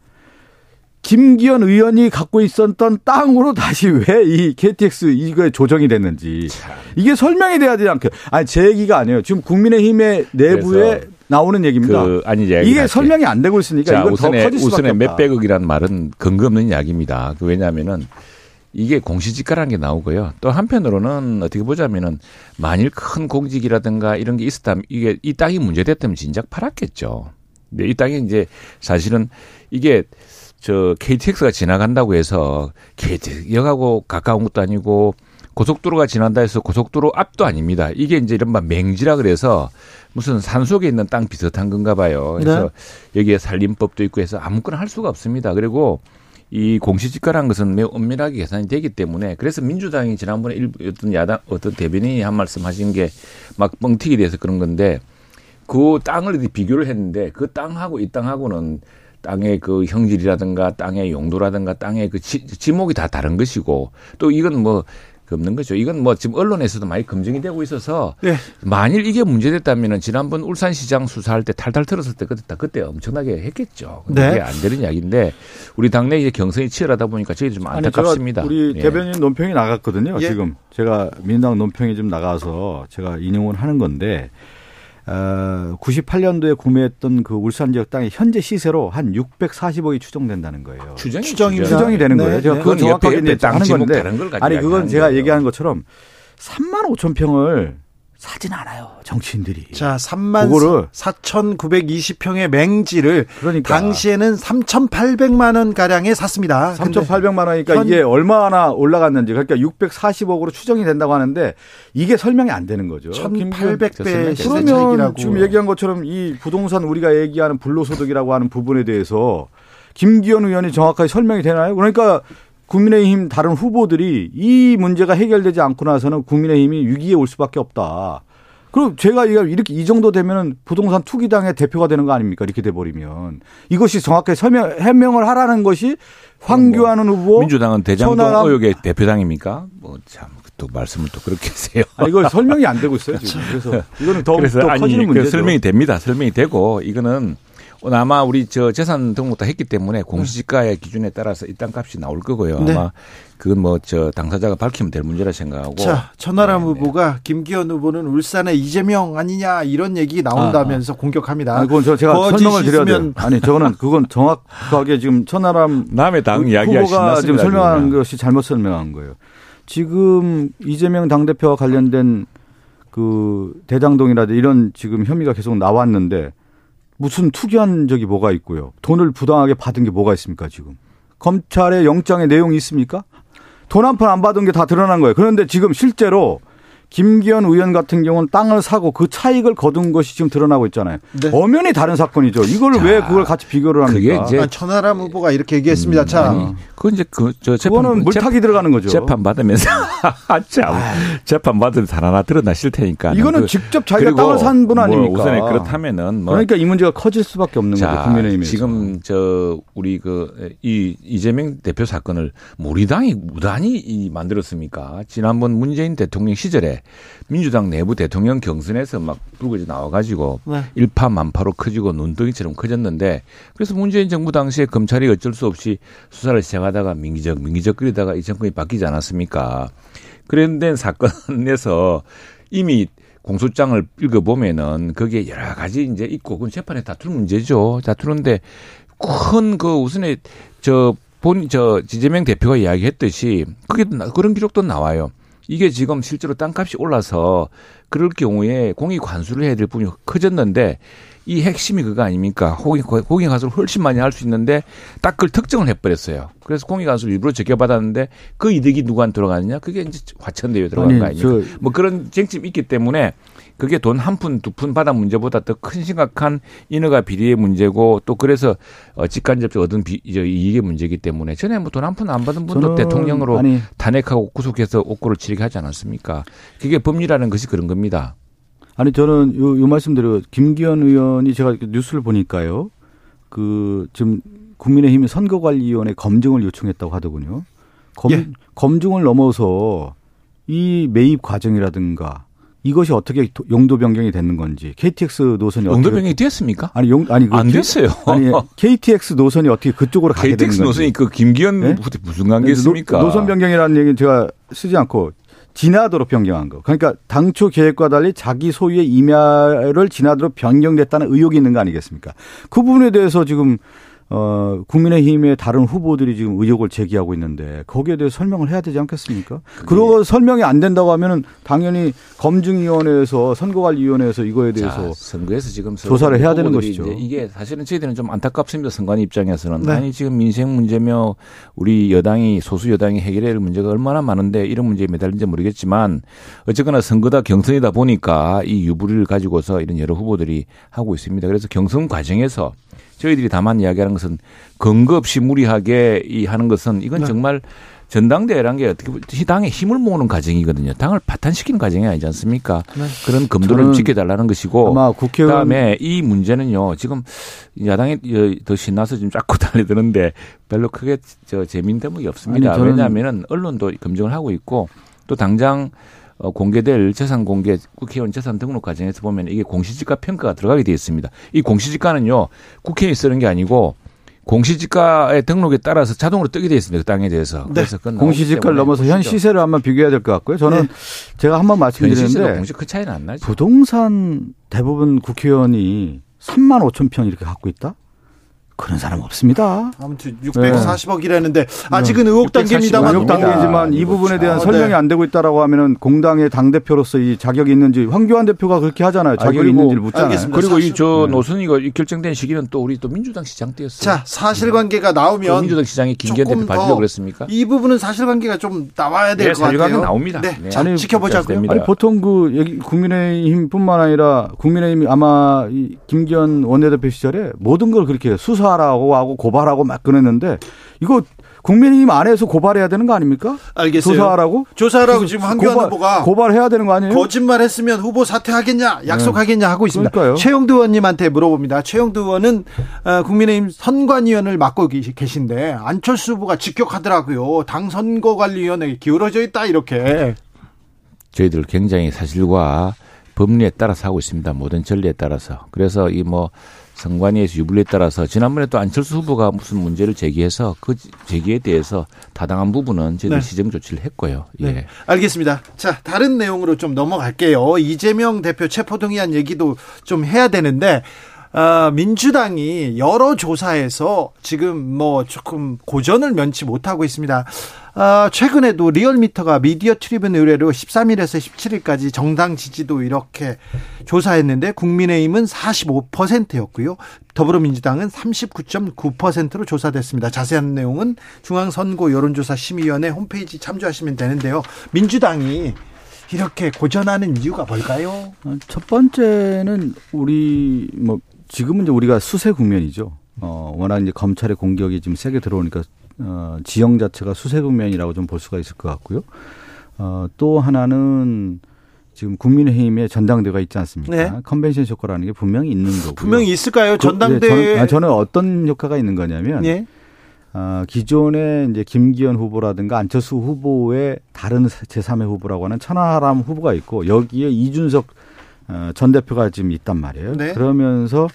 김기현 의원이 갖고 있었던 땅으로 다시 왜 이 KTX 이거에 조정이 됐는지 이게 설명이 돼야 되지 않게 아니 제 얘기가 아니에요. 지금 국민의힘의 내부에 나오는 얘기입니다. 그, 아니 이게 할게. 설명이 안 되고 있으니까 자, 이건 우선에, 더 커질 수밖에 우선에 몇백억이라는 말은 근거 없는 이야기입니다. 그 왜냐하면은 이게 공시지가라는 게 나오고요. 또 한편으로는 어떻게 보자면은 만일 큰 공직이라든가 이런 게 있었다면 이게 이 땅이 문제됐다면 진작 팔았겠죠. 근데 이 땅이 이제 사실은 이게 저 KTX가 지나간다고 해서 KTX역하고 가까운 것도 아니고 고속도로가 지난다 해서 고속도로 앞도 아닙니다. 이게 이제 이른바 맹지라 그래서 무슨 산 속에 있는 땅 비슷한 건가 봐요. 그래서 네. 여기에 산림법도 있고 해서 아무거나 할 수가 없습니다. 그리고 이 공시지가라는 것은 매우 엄밀하게 계산이 되기 때문에 그래서 민주당이 지난번에 일, 어떤 야당 어떤 대변인이 한 말씀 하신 게 막 뻥튀기 돼서 그런 건데 그 땅을 비교를 했는데 그 땅하고 이 땅하고는 땅의 그 형질이라든가 땅의 용도라든가 땅의 그 지, 지목이 다 다른 것이고 또 이건 뭐 없는 거죠. 이건 뭐 지금 언론에서도 많이 검증이 되고 있어서 네. 만일 이게 문제됐다면은 지난번 울산시장 수사할 때 탈탈 털었을 때 그때 그때 엄청나게 했겠죠. 근데 네. 그게 안 되는 이야기인데 우리 당내 이제 경선이 치열하다 보니까 저희 좀 안타깝습니다. 아니, 우리 예. 대변인 논평이 나갔거든요. 예. 지금 제가 민당 논평이 좀 나가서 제가 인용을 하는 건데 어, 98년도에 구매했던 그 울산 지역 땅의 현재 시세로 한 640억이 추정된다는 거예요. 추정이 추정이, 추정이 되는 네, 거예요. 제가 네. 그건 정확하게 이제 하는 건데 아니 그건 제가 얘기하는 것처럼 3만 5천 평을 사진 않아요. 정치인들이. 자, 3만 그거를 4,920평의 맹지를 그러니까. 당시에는 3,800만 원 가량에 샀습니다. 3,800만 원이니까 현... 이게 얼마나 올라갔는지 그러니까 640억으로 추정이 된다고 하는데 이게 설명이 안 되는 거죠. 1,800배 그러면 지금 얘기한 것처럼 이 부동산 우리가 얘기하는 불로소득이라고 하는 부분에 대해서 김기현 의원이 정확하게 설명이 되나요? 그러니까 국민의힘 다른 후보들이 이 문제가 해결되지 않고 나서는 국민의힘이 위기에 올 수밖에 없다. 그럼 제가 이렇게 이 정도 되면은 부동산 투기당의 대표가 되는 거 아닙니까? 이렇게 돼 버리면 이것이 정확하게 설명 해명을 하라는 것이 황교안 뭐 후보 민주당은 대장동. 의혹의 대표당입니까? 뭐 참 또 말씀을 또 그렇게 하세요. 아, 이거 설명이 안 되고 있어요 지금. 그래서 이거는 더, 그래서 더 아니, 커지는 문제죠. 설명이 됩니다. 설명이 되고 이거는 아마 우리 저 재산 등록 다 했기 때문에 공시지가의 기준에 따라서 이 땅값이 나올 거고요. 네. 아마 그건 뭐 저 당사자가 밝히면 될 문제라 생각하고. 자, 천하람 네, 네. 후보가 김기현 후보는 울산의 이재명 아니냐 이런 얘기 나온다면서 아, 아. 공격합니다. 아니, 그건 저 제가 설명을 드려야 돼요. 아니, 저거는 그건 정확하게 지금 천하람 남의 당 이야기가 후보가 지금 설명한 것이 잘못 설명한 거예요. 지금 이재명 당대표와 관련된 그 대장동이라든지 이런 지금 혐의가 계속 나왔는데 무슨 투기한 적이 뭐가 있고요. 돈을 부당하게 받은 게 뭐가 있습니까, 지금? 검찰의 영장의 내용이 있습니까? 돈 한 푼 안 받은 게 다 드러난 거예요. 그런데 지금 실제로 김기현 의원 같은 경우는 땅을 사고 그 차익을 거둔 것이 지금 드러나고 있잖아요. 네. 엄연히 다른 사건이죠. 이걸 자, 왜 그걸 같이 비교를 합니까? 그게 이제 천하람 후보가 이렇게 얘기했습니다. 음, 자, 아니, 그건 이제 그저 재판 물타기 들어가는 거죠. 재판 받으면서 참 재판 받으면서 하나 드러나실 테니까. 이거는 그, 직접 자기가 땅을 산 분 아닙니까? 우선에 그렇다면은 뭐 그러니까 이 문제가 커질 수밖에 없는 자, 거죠. 국민의힘에서. 지금 저 우리 그 이 이재명 대표 사건을 우리 당이 무단히 만들었습니까? 지난번 문재인 대통령 시절에 민주당 내부 대통령 경선에서 막 불거지 나와가지고 네. 일파만파로 커지고 눈덩이처럼 커졌는데 그래서 문재인 정부 당시에 검찰이 어쩔 수 없이 수사를 시작하다가 민기적 민기적 거리다가 이 정권이 바뀌지 않았습니까? 그런데 사건에서 이미 공소장을 읽어보면은 거기에 여러 가지 이제 있고 그건 재판에 다툴 문제죠. 다투는데 큰 그 우선에 저 본, 저, 지재명 대표가 이야기했듯이, 그게, 그런 기록도 나와요. 이게 지금 실제로 땅값이 올라서 그럴 경우에 공익 관수를 해야 될 부분이 커졌는데 이 핵심이 그거 아닙니까? 공익, 공익 관수를 훨씬 많이 할 수 있는데 딱 그걸 특정을 해버렸어요. 그래서 공익 관수를 일부러 적혀받았는데 그 이득이 누구한테 들어가느냐? 그게 이제 화천대유에 들어간 거 아닙니까? 뭐 그런 쟁점이 있기 때문에 그게 돈 한 푼, 두 푼 받아 문제보다 더 큰 심각한 인허가 비리의 문제고 또 그래서 어, 직간접적 얻은 비, 이익의 문제이기 때문에 전에 뭐 돈 한 푼 안 받은 분도 대통령으로 아니, 탄핵하고 구속해서 옥고를 치르게 하지 않았습니까? 그게 법리라는 것이 그런 겁니다. 아니 저는 요, 요 말씀대로 김기현 의원이 제가 뉴스를 보니까요. 그 지금 국민의힘이 선거관리위원회 검증을 요청했다고 하더군요. 검, 예. 검증을 넘어서 이 매입 과정이라든가 이것이 어떻게 용도 변경이 되는 건지 KTX 노선이 용도 변경이 됐습니까? 아니 용 아니 안 됐어요. 아니 KTX 노선이 어떻게 그쪽으로 가게 되는 건지. KTX 노선이 그 김기현 네? 무슨 관계 있습니까? 노, 선 변경이라는 얘기는 제가 쓰지 않고 지나도록 변경한 거. 그러니까 당초 계획과 달리 자기 소유의 임야를 지나도록 변경됐다는 의혹이 있는 거 아니겠습니까? 그 부분에 대해서 지금 어, 국민의힘의 다른 후보들이 지금 의혹을 제기하고 있는데 거기에 대해 설명을 해야 되지 않겠습니까? 그리고 설명이 안 된다고 하면은 당연히 검증위원회에서 선거관리위원회에서 이거에 대해서 자, 선거에서 지금 조사를 해야 되는 것이죠. 이게 사실은 저희들은 좀 안타깝습니다. 선관 입장에서는 네. 아니 지금 민생 문제며 우리 여당이 소수 여당이 해결해야 할 문제가 얼마나 많은데 이런 문제에 매달린지 모르겠지만 어쨌거나 선거다 경선이다 보니까 이 유불리를 가지고서 이런 여러 후보들이 하고 있습니다. 그래서 경선 과정에서 저희들이 다만 이야기하는 것은 근거 없이 무리하게 이 하는 것은 이건 네. 정말 전당대회란 게 어떻게 보면 당에 힘을 모으는 과정이거든요. 당을 파탄시키는 과정이 아니지 않습니까? 네. 그런 검도를 지켜달라는 것이고 아마 국회의원 그다음에 이 문제는요. 지금 야당이 더 신나서 지금 자꾸 달려드는데 별로 크게 저 재미있는 대목이 없습니다. 아니, 왜냐하면은 언론도 검증을 하고 있고 또 당장 어, 공개될 재산 공개 국회의원 재산 등록 과정에서 보면 이게 공시지가 평가가 들어가게 되어 있습니다. 이 공시지가는요 국회에 쓰는 게 아니고 공시지가의 등록에 따라서 자동으로 뜨게 되어 있습니다. 그 땅에 대해서. 네. 그래서 공시지가를 넘어서 현 시세를 한번 비교해야 될 것 같고요. 저는 네. 제가 한번 말씀드리는데 공시 그 차이는 안 나죠. 부동산 대부분 국회의원이 3만 5천 평 이렇게 갖고 있다? 그런 사람 없습니다. 아무튼 640억이라는데 네. 아직은 의혹 단계입니다만 의혹 단계이지만 이 부분에 대한 아, 설명이 네. 안 되고 있다라고 하면은 공당의 당 대표로서 이 자격이 있는지 황교안 대표가 그렇게 하잖아요. 자격이 아, 있는지를 묻잖아요. 알겠습니다. 그리고 이 저 노선이가 결정된 시기는 또 우리 또 민주당 시장 때였어요. 자 사실관계가 나오면 민주당 시장이 김기현 대표 봐주려고 그랬습니까? 이 부분은 사실관계가 좀 나와야 될것 네, 같아요. 나옵니다. 네, 네. 자, 아니, 지켜보자고요. 아니 보통 그 국민의힘뿐만 아니라 국민의힘이 아마 이 김기현 원내대표 시절에 모든 걸 그렇게 수사 하라고 하고 고발하고 막 그랬는데 이거 국민의힘 안에서 고발해야 되는 거 아닙니까? 알겠어요. 조사하라고? 조사하라고 지금 한교안 고발, 후보가 고발해야 되는 거 아니에요? 거짓말 했으면 후보 사퇴하겠냐, 약속하겠냐 하고 있습니다. 그러니까요. 최영두 의원님한테 물어봅니다. 최영두 의원은 어, 국민의힘 선관위원을 맡고 계신데 안철수 후보가 직격하더라고요. 당 선거관리위원회에 기울어져 있다 이렇게. 저희들 굉장히 사실과 법리에 따라서 하고 있습니다. 모든 전례에 따라서. 그래서 이뭐 선관위에서 유불리에 따라서 지난번에 또 안철수 후보가 무슨 문제를 제기해서 그 제기에 대해서 타당한 부분은 저희들 네. 시정 조치를 했고요. 네. 예. 알겠습니다. 자, 다른 내용으로 좀 넘어갈게요. 이재명 대표 체포동의안 얘기도 좀 해야 되는데 어, 민주당이 여러 조사에서 지금 뭐 조금 고전을 면치 못하고 있습니다. 어, 최근에도 리얼미터가 미디어트리뷴 의뢰로 13일에서 17일까지 정당 지지도 이렇게 조사했는데 국민의힘은 45%였고요. 더불어민주당은 39.9%로 조사됐습니다. 자세한 내용은 중앙선거 여론조사 심의위원회 홈페이지 참조하시면 되는데요. 민주당이 이렇게 고전하는 이유가 뭘까요? 첫 번째는 우리 뭐 지금은 이제 우리가 수세 국면이죠. 어, 워낙 이제 검찰의 공격이 지금 세게 들어오니까 어, 지형 자체가 수세 국면이라고 좀 볼 수가 있을 것 같고요. 어, 또 하나는 지금 국민의힘에 전당대가 있지 않습니까? 네. 컨벤션 효과라는 게 분명히 있는 거고. 분명히 있을까요? 전당대. 그, 네, 저는, 아, 저는 어떤 효과가 있는 거냐면. 네. 어, 기존에 이제 김기현 후보라든가 안철수 후보의 다른 제3의 후보라고 하는 천하람 후보가 있고 여기에 이준석 어, 전 대표가 지금 있단 말이에요. 네. 그러면서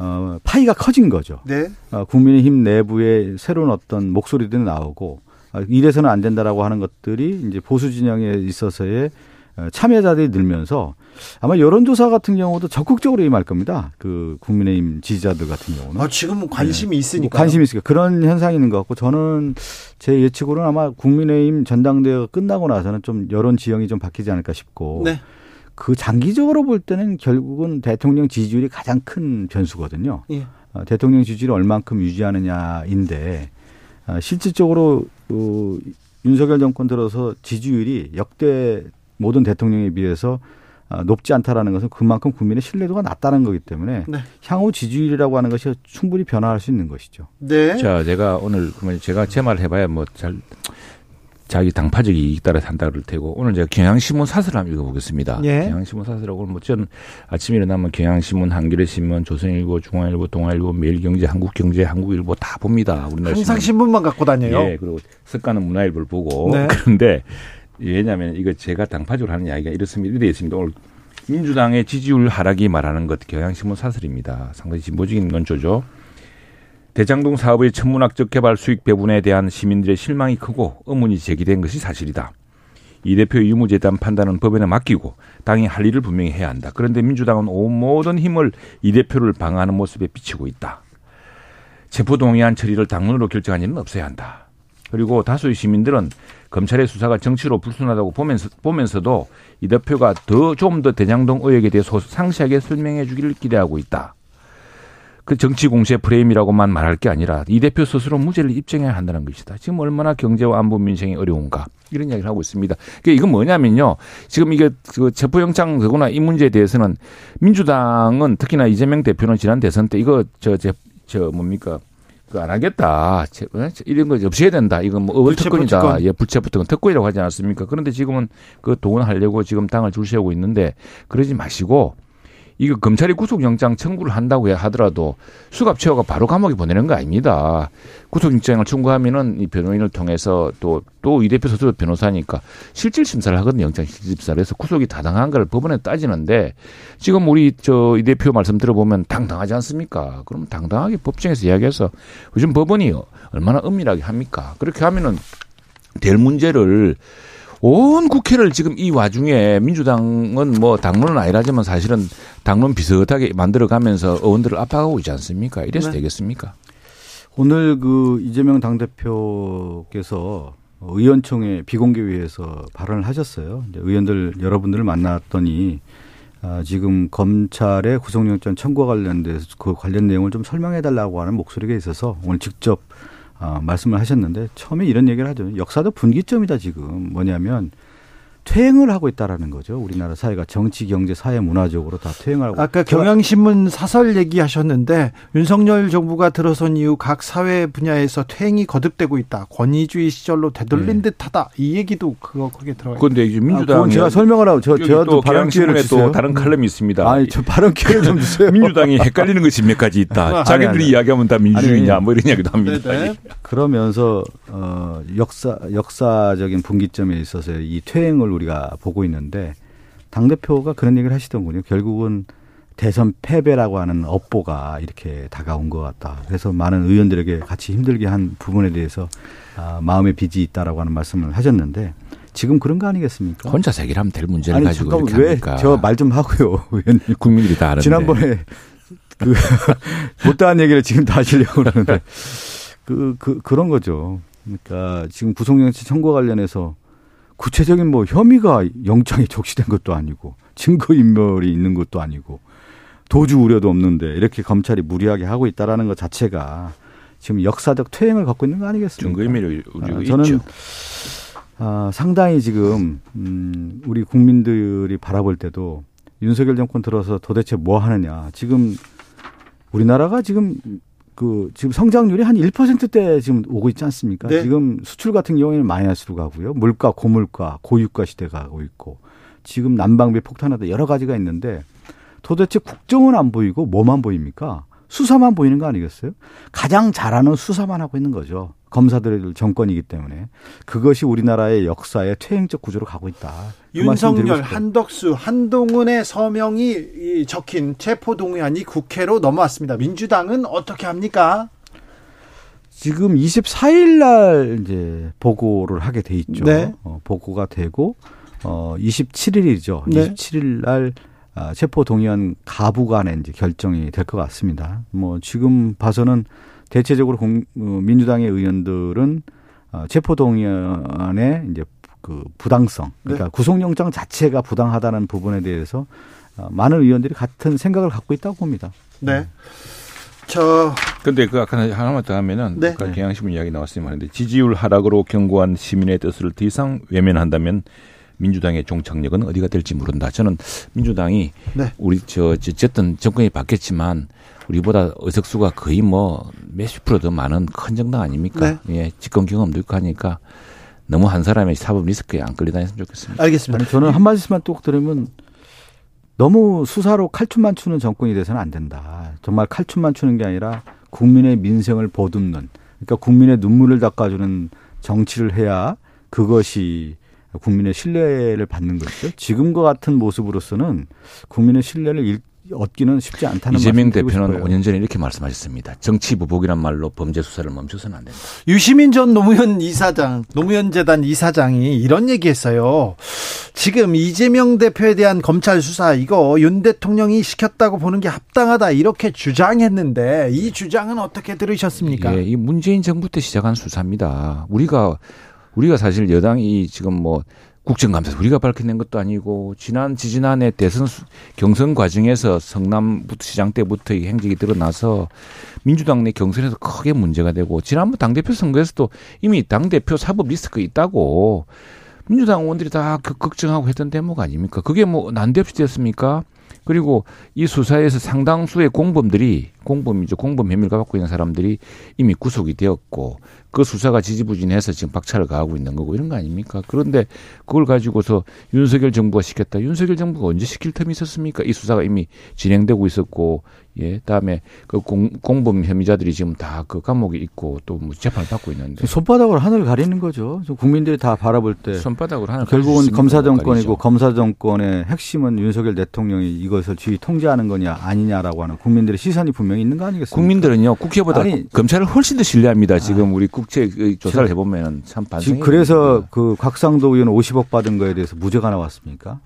어, 파이가 커진 거죠. 네. 어, 국민의힘 내부에 새로운 어떤 목소리들이 나오고 어, 이래서는 안 된다라고 하는 것들이 이제 보수 진영에 있어서의 어, 참여자들이 늘면서 아마 여론조사 같은 경우도 적극적으로 임할 겁니다. 그 국민의힘 지지자들 같은 경우는. 아, 지금은 관심이 네. 있으니까. 관심이 있으니까. 그런 현상이 있는 것 같고 저는 제 예측으로는 아마 국민의힘 전당대회가 끝나고 나서는 좀 여론 지형이 좀 바뀌지 않을까 싶고. 네. 그 장기적으로 볼 때는 결국은 대통령 지지율이 가장 큰 변수거든요. 예. 어, 대통령 지지율을 얼만큼 유지하느냐인데 어, 실질적으로 어, 윤석열 정권 들어서 지지율이 역대 모든 대통령에 비해서 어, 높지 않다라는 것은 그만큼 국민의 신뢰도가 낮다는 거기 때문에 네. 향후 지지율이라고 하는 것이 충분히 변화할 수 있는 것이죠. 네. 자, 제가 오늘 그러면 제가 제말 해봐야 뭐 잘 자기 당파적 이익 따라 산다 그럴 테고 오늘 제가 경향신문 사설을 한번 읽어보겠습니다. 예. 경향신문 사설하고 뭐전 아침에 일어나면 경향신문, 한겨레신문, 조선일보, 중앙일보, 동아일보, 매일경제, 한국경제, 한국일보 다 봅니다. 우리나라 항상 신문. 만 갖고 다녀요. 예. 그리고 습관은 문화일보를 보고 네. 그런데 왜냐하면 이거 제가 당파적으로 하는 이야기가 이렇습니다. 이래 있습니다. 오늘 민주당의 지지율 하락이 말하는 것 경향신문 사설입니다. 상당히 진보적인 논조죠. 대장동 사업의 천문학적 개발 수익 배분에 대한 시민들의 실망이 크고 의문이 제기된 것이 사실이다. 이 대표의 유무재단 판단은 법원에 맡기고 당이 할 일을 분명히 해야 한다. 그런데 민주당은 온 모든 힘을 이 대표를 방어하는 모습에 비치고 있다. 체포동의안 처리를 당론으로 결정한 일은 없어야 한다. 그리고 다수의 시민들은 검찰의 수사가 정치로 불순하다고 보면서, 보면서도 이 대표가 더 좀 더 대장동 의혹에 대해 서 상세하게 설명해 주기를 기대하고 있다. 그 정치 공세 프레임이라고만 말할 게 아니라 이 대표 스스로 무죄를 입증해야 한다는 것이다. 지금 얼마나 경제와 안보 민생이 어려운가 이런 이야기를 하고 있습니다. 그러니까 이건 뭐냐면요. 지금 이게 그 체포영장 되거나 이 문제에 대해서는 민주당은 특히나 이재명 대표는 지난 대선 때 이거 저 저 저 뭡니까 그안 하겠다. 어? 이런 거 없애야 된다. 이건 뭐 의원 특권이다. 예, 불체포 특권 특권이라고 하지 않았습니까? 그런데 지금은 그 동원하려고 지금 당을 줄 세우고 있는데 그러지 마시고 이거 검찰이 구속영장 청구를 한다고 하더라도 수갑 채워가 바로 감옥에 보내는 거 아닙니다. 구속영장을 청구하면은 이 변호인을 통해서 또 또 이 대표 스스로 변호사니까 실질 심사를 하거든요. 영장 실질 심사를 해서 구속이 타당한 걸 법원에 따지는데 지금 우리 저 이 대표 말씀 들어보면 당당하지 않습니까? 그럼 당당하게 법정에서 이야기해서 요즘 법원이 얼마나 은밀하게 합니까? 그렇게 하면은 될 문제를 온 국회를 지금 이 와중에 민주당은 뭐 당론은 아니라지만 사실은 당론 비슷하게 만들어가면서 의원들을 압박하고 있지 않습니까? 이래서 네. 되겠습니까? 오늘 그 이재명 당대표께서 의원총회 비공개위에서 발언을 하셨어요. 이제 의원들 여러분들을 만났더니 아, 지금 검찰의 구속영장 청구와 관련돼서 그 관련 내용을 좀 설명해 달라고 하는 목소리가 있어서 오늘 직접 아, 말씀을 하셨는데 처음에 이런 얘기를 하죠. 역사도 분기점이다 지금 뭐냐면 퇴행을 하고 있다라는 거죠. 우리나라 사회가 정치, 경제, 사회, 문화적으로 다 퇴행을 하고. 아까 경향신문 사설 얘기하셨는데 윤석열 정부가 들어선 이후 각 사회 분야에서 퇴행이 거듭되고 있다. 권위주의 시절로 되돌린 네. 듯하다. 이 얘기도 그거 거기에 들어가. 그런데 이제 민주당 아, 제가 설명을 하고 저 제가 또 발언 기회를 주세요. 또 다른 칼럼이 있습니다. 아니 저 발언 기회를 좀 주세요. 민주당이 헷갈리는 것이 몇 가지 있다. 자기들이 아니, 아니. 이야기하면 다 민주주의냐 뭐 이런 이야기도 합니다. 네네. 그러면서 어 역사 역사적인 분기점에 있어서 이 퇴행을 우리가 보고 있는데 당 대표가 그런 얘기를 하시더군요. 결국은 대선 패배라고 하는 업보가 이렇게 다가온 것 같다. 그래서 많은 의원들에게 같이 힘들게 한 부분에 대해서 아, 마음의 빚이 있다라고 하는 말씀을 하셨는데 지금 그런 거 아니겠습니까? 혼자 해결하면 될 문제를 아니, 가지고 잠깐 이렇게 합니까? 저말 좀 하고요, 의원님. 국민들이 다 아는데. 지난번에 그 못다한 얘기를 지금 다 하시려고 그러는데 그, 그 그런 거죠. 그러니까 지금 구속영장 청구 관련해서 구체적인 뭐 혐의가 영장에 적시된 것도 아니고 증거 인멸이 있는 것도 아니고 도주 우려도 없는데 이렇게 검찰이 무리하게 하고 있다라는 것 자체가 지금 역사적 퇴행을 갖고 있는 거 아니겠습니까? 증거 인멸이 아, 저는 있죠. 아, 상당히 지금 음, 우리 국민들이 바라볼 때도 윤석열 정권 들어서 도대체 뭐 하느냐. 지금 우리나라가 지금 그 지금 성장률이 한 1%대 지금 오고 있지 않습니까? 네. 지금 수출 같은 경우에는 마이너스로 가고요. 물가, 고물가, 고유가 시대가 가고 있고 지금 난방비 폭탄하다 여러 가지가 있는데 도대체 국정은 안 보이고 뭐만 보입니까? 수사만 보이는 거 아니겠어요? 가장 잘하는 수사만 하고 있는 거죠. 검사들 정권이기 때문에 그것이 우리나라의 역사의 퇴행적 구조로 가고 있다. 그 윤석열, 한덕수, 한동훈의 서명이 적힌 체포 동의안이 국회로 넘어왔습니다. 민주당은 어떻게 합니까? 지금 24일 날 이제 보고를 하게 돼 있죠. 네. 어, 보고가 되고 어 27일이죠. 네. 27일 날 아, 체포 동의안 가부 간에 이제 결정이 될 것 같습니다. 뭐 지금 봐서는 대체적으로 공, 어, 민주당의 의원들은 어, 체포 동의안의 이제 그 부당성, 그러니까 네. 구속영장 자체가 부당하다는 부분에 대해서 어, 많은 의원들이 같은 생각을 갖고 있다고 봅니다. 네. 저 근데 그 아까 하나만 더 하면은 네. 아까 경향신문 이야기 나왔으니 말인데 지지율 하락으로 경고한 시민의 뜻을 더 이상 외면한다면 민주당의 종착역은 어디가 될지 모른다. 저는 민주당이 네. 우리 저 어쨌든 정권이 바뀌었지만 우리보다 의석수가 거의 뭐 몇십 프로 더 많은 큰 정당 아닙니까? 네. 예, 집권 경험도 있고 하니까 너무 한 사람의 사법 리스크에 안 끌려다녔으면 좋겠습니다. 알겠습니다. 아니, 저는 한 말씀만 또 들으면 너무 수사로 칼춤만 추는 정권이 돼서는 안 된다. 정말 칼춤만 추는 게 아니라 국민의 민생을 보듬는 그러니까 국민의 눈물을 닦아주는 정치를 해야 그것이 국민의 신뢰를 받는 것이죠. 지금과 같은 모습으로서는 국민의 신뢰를 얻기는 쉽지 않다는 이재명 대표는 싶어요. 5년 전에 이렇게 말씀하셨습니다. 정치 보복이란 말로 범죄 수사를 멈춰서는 안 된다. 유시민 전 노무현 이사장, 노무현 재단 이사장이 이런 얘기했어요. 지금 이재명 대표에 대한 검찰 수사 이거 윤 대통령이 시켰다고 보는 게 합당하다 이렇게 주장했는데 이 주장은 어떻게 들으셨습니까? 예, 이 문재인 정부 때 시작한 수사입니다. 우리가 우리가 사실 여당이 지금 뭐 국정감사 우리가 밝혀낸 것도 아니고 지난 지지난해 대선 경선 과정에서 성남부터 시장 때부터 이 행적이 드러나서 민주당 내 경선에서 크게 문제가 되고 지난번 당대표 선거에서도 이미 당대표 사법 리스크가 있다고 민주당 의원들이 다 걱정하고 했던 대목 아닙니까? 그게 뭐 난데없이 됐습니까? 그리고 이 수사에서 상당수의 공범들이 공범이죠. 공범 혐의를 갖고 있는 사람들이 이미 구속이 되었고 그 수사가 지지부진해서 지금 박차를 가하고 있는 거고 이런 거 아닙니까? 그런데 그걸 가지고서 윤석열 정부가 시켰다. 윤석열 정부가 언제 시킬 틈이 있었습니까? 이 수사가 이미 진행되고 있었고 예, 그다음에 그 공, 공범 혐의자들이 지금 다 그 감옥에 있고 또 뭐 재판을 받고 있는데 손바닥으로 하늘을 가리는 거죠. 국민들이 다 바라볼 때 손바닥으로 하늘 결국은 검사 정권이고 검사 정권의 핵심은 윤석열 대통령이 이것을 지휘 통제하는 거냐 아니냐라고 하는 국민들의 시선이 분명히 있는 거 아니겠습니까? 국민들은요 국회보다 아니, 검찰을 훨씬 더 신뢰합니다. 지금 아, 우리 국제 조사를 해보면 참 반성이 그래서 그 곽상도 의원 50억 받은 거에 대해서 무죄가 나왔습니까?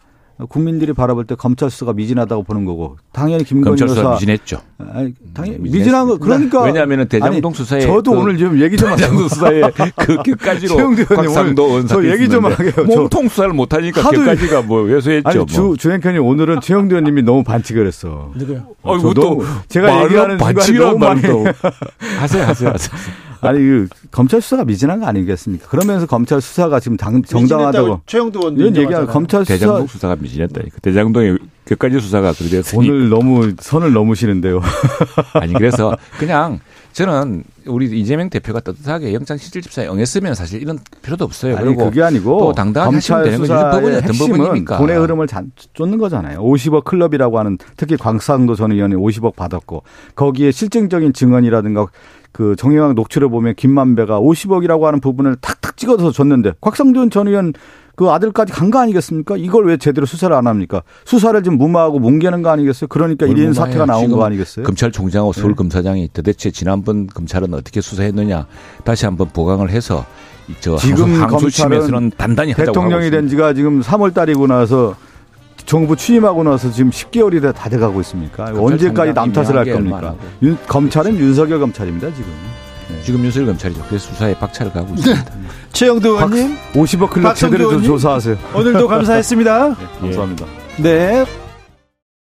국민들이 바라볼 때 검찰 수사가 미진하다고 보는 거고 당연히 김건희 검찰 수사 미진했죠. 아니, 당연히 미진한 거 그러니까 왜냐하면 대장동 아니, 수사에 저도 그 오늘 좀 얘기 좀 대장동 수사에 그 격까지로 곽상도 원사 얘기 좀 하게요. 몸통 수사를 못 하니까 격까지가 뭐 왜소했죠. 아니 주 뭐. 주행편님 오늘은 최영두 의원님이 너무 반칙을 했어. 누구요? 어, 또 제가 얘기하는 너무 많이 하세요 하세요 하세요. 아니 그 검찰 수사가 미진한 거 아니겠습니까? 그러면서 검찰 수사가 지금 당, 정당하다고 최영두 의원 이런 얘기하는 검찰 수사 대장동 수사가 미진했다. 대장동의 끝까지 수사가 됐으니 오늘 너무 선을 넘으시는데요. 아니 그래서 그냥 저는 우리 이재명 대표가 떳떳하게 영장 실질집사에 응했으면 사실 이런 필요도 없어요. 아니, 그리고 그게 아니고 또 당당하게 하시면 되는 거죠. 법원이 어떤 법원입니까? 돈의 흐름을 쫓는 거잖아요. 50억 클럽이라고 하는 특히 광상도 전 의원이 50억 받았고 거기에 실증적인 증언이라든가 그 정영학 녹취를 보면 김만배가 50억이라고 하는 부분을 탁탁 찍어서 줬는데 곽상도전 전 의원 그 아들까지 간 거 아니겠습니까? 이걸 왜 제대로 수사를 안 합니까? 수사를 지금 무마하고 뭉개는 거 아니겠어요? 그러니까 1인 사태가 나온 거 아니겠어요? 검찰총장하고 서울검사장이 네. 도대체 지난번 검찰은 어떻게 수사했느냐 다시 한번 보강을 해서 저 지금 검찰은 단단히 대통령이 된 지가 지금 3월 달이고 나서 정부 취임하고 나서 지금 10개월이 다 돼가고 있습니까? 언제까지 남 탓을 할 겁니까? 윤, 검찰은 윤석열 검찰입니다 지금. 네. 지금 윤석열 검찰이죠. 그래서 수사에 박차를 가고 네. 있습니다. 네. 최영도 의원님 50억 클럽 제대로 좀 조사하세요. 오늘도 감사했습니다. 네, 감사합니다. 네.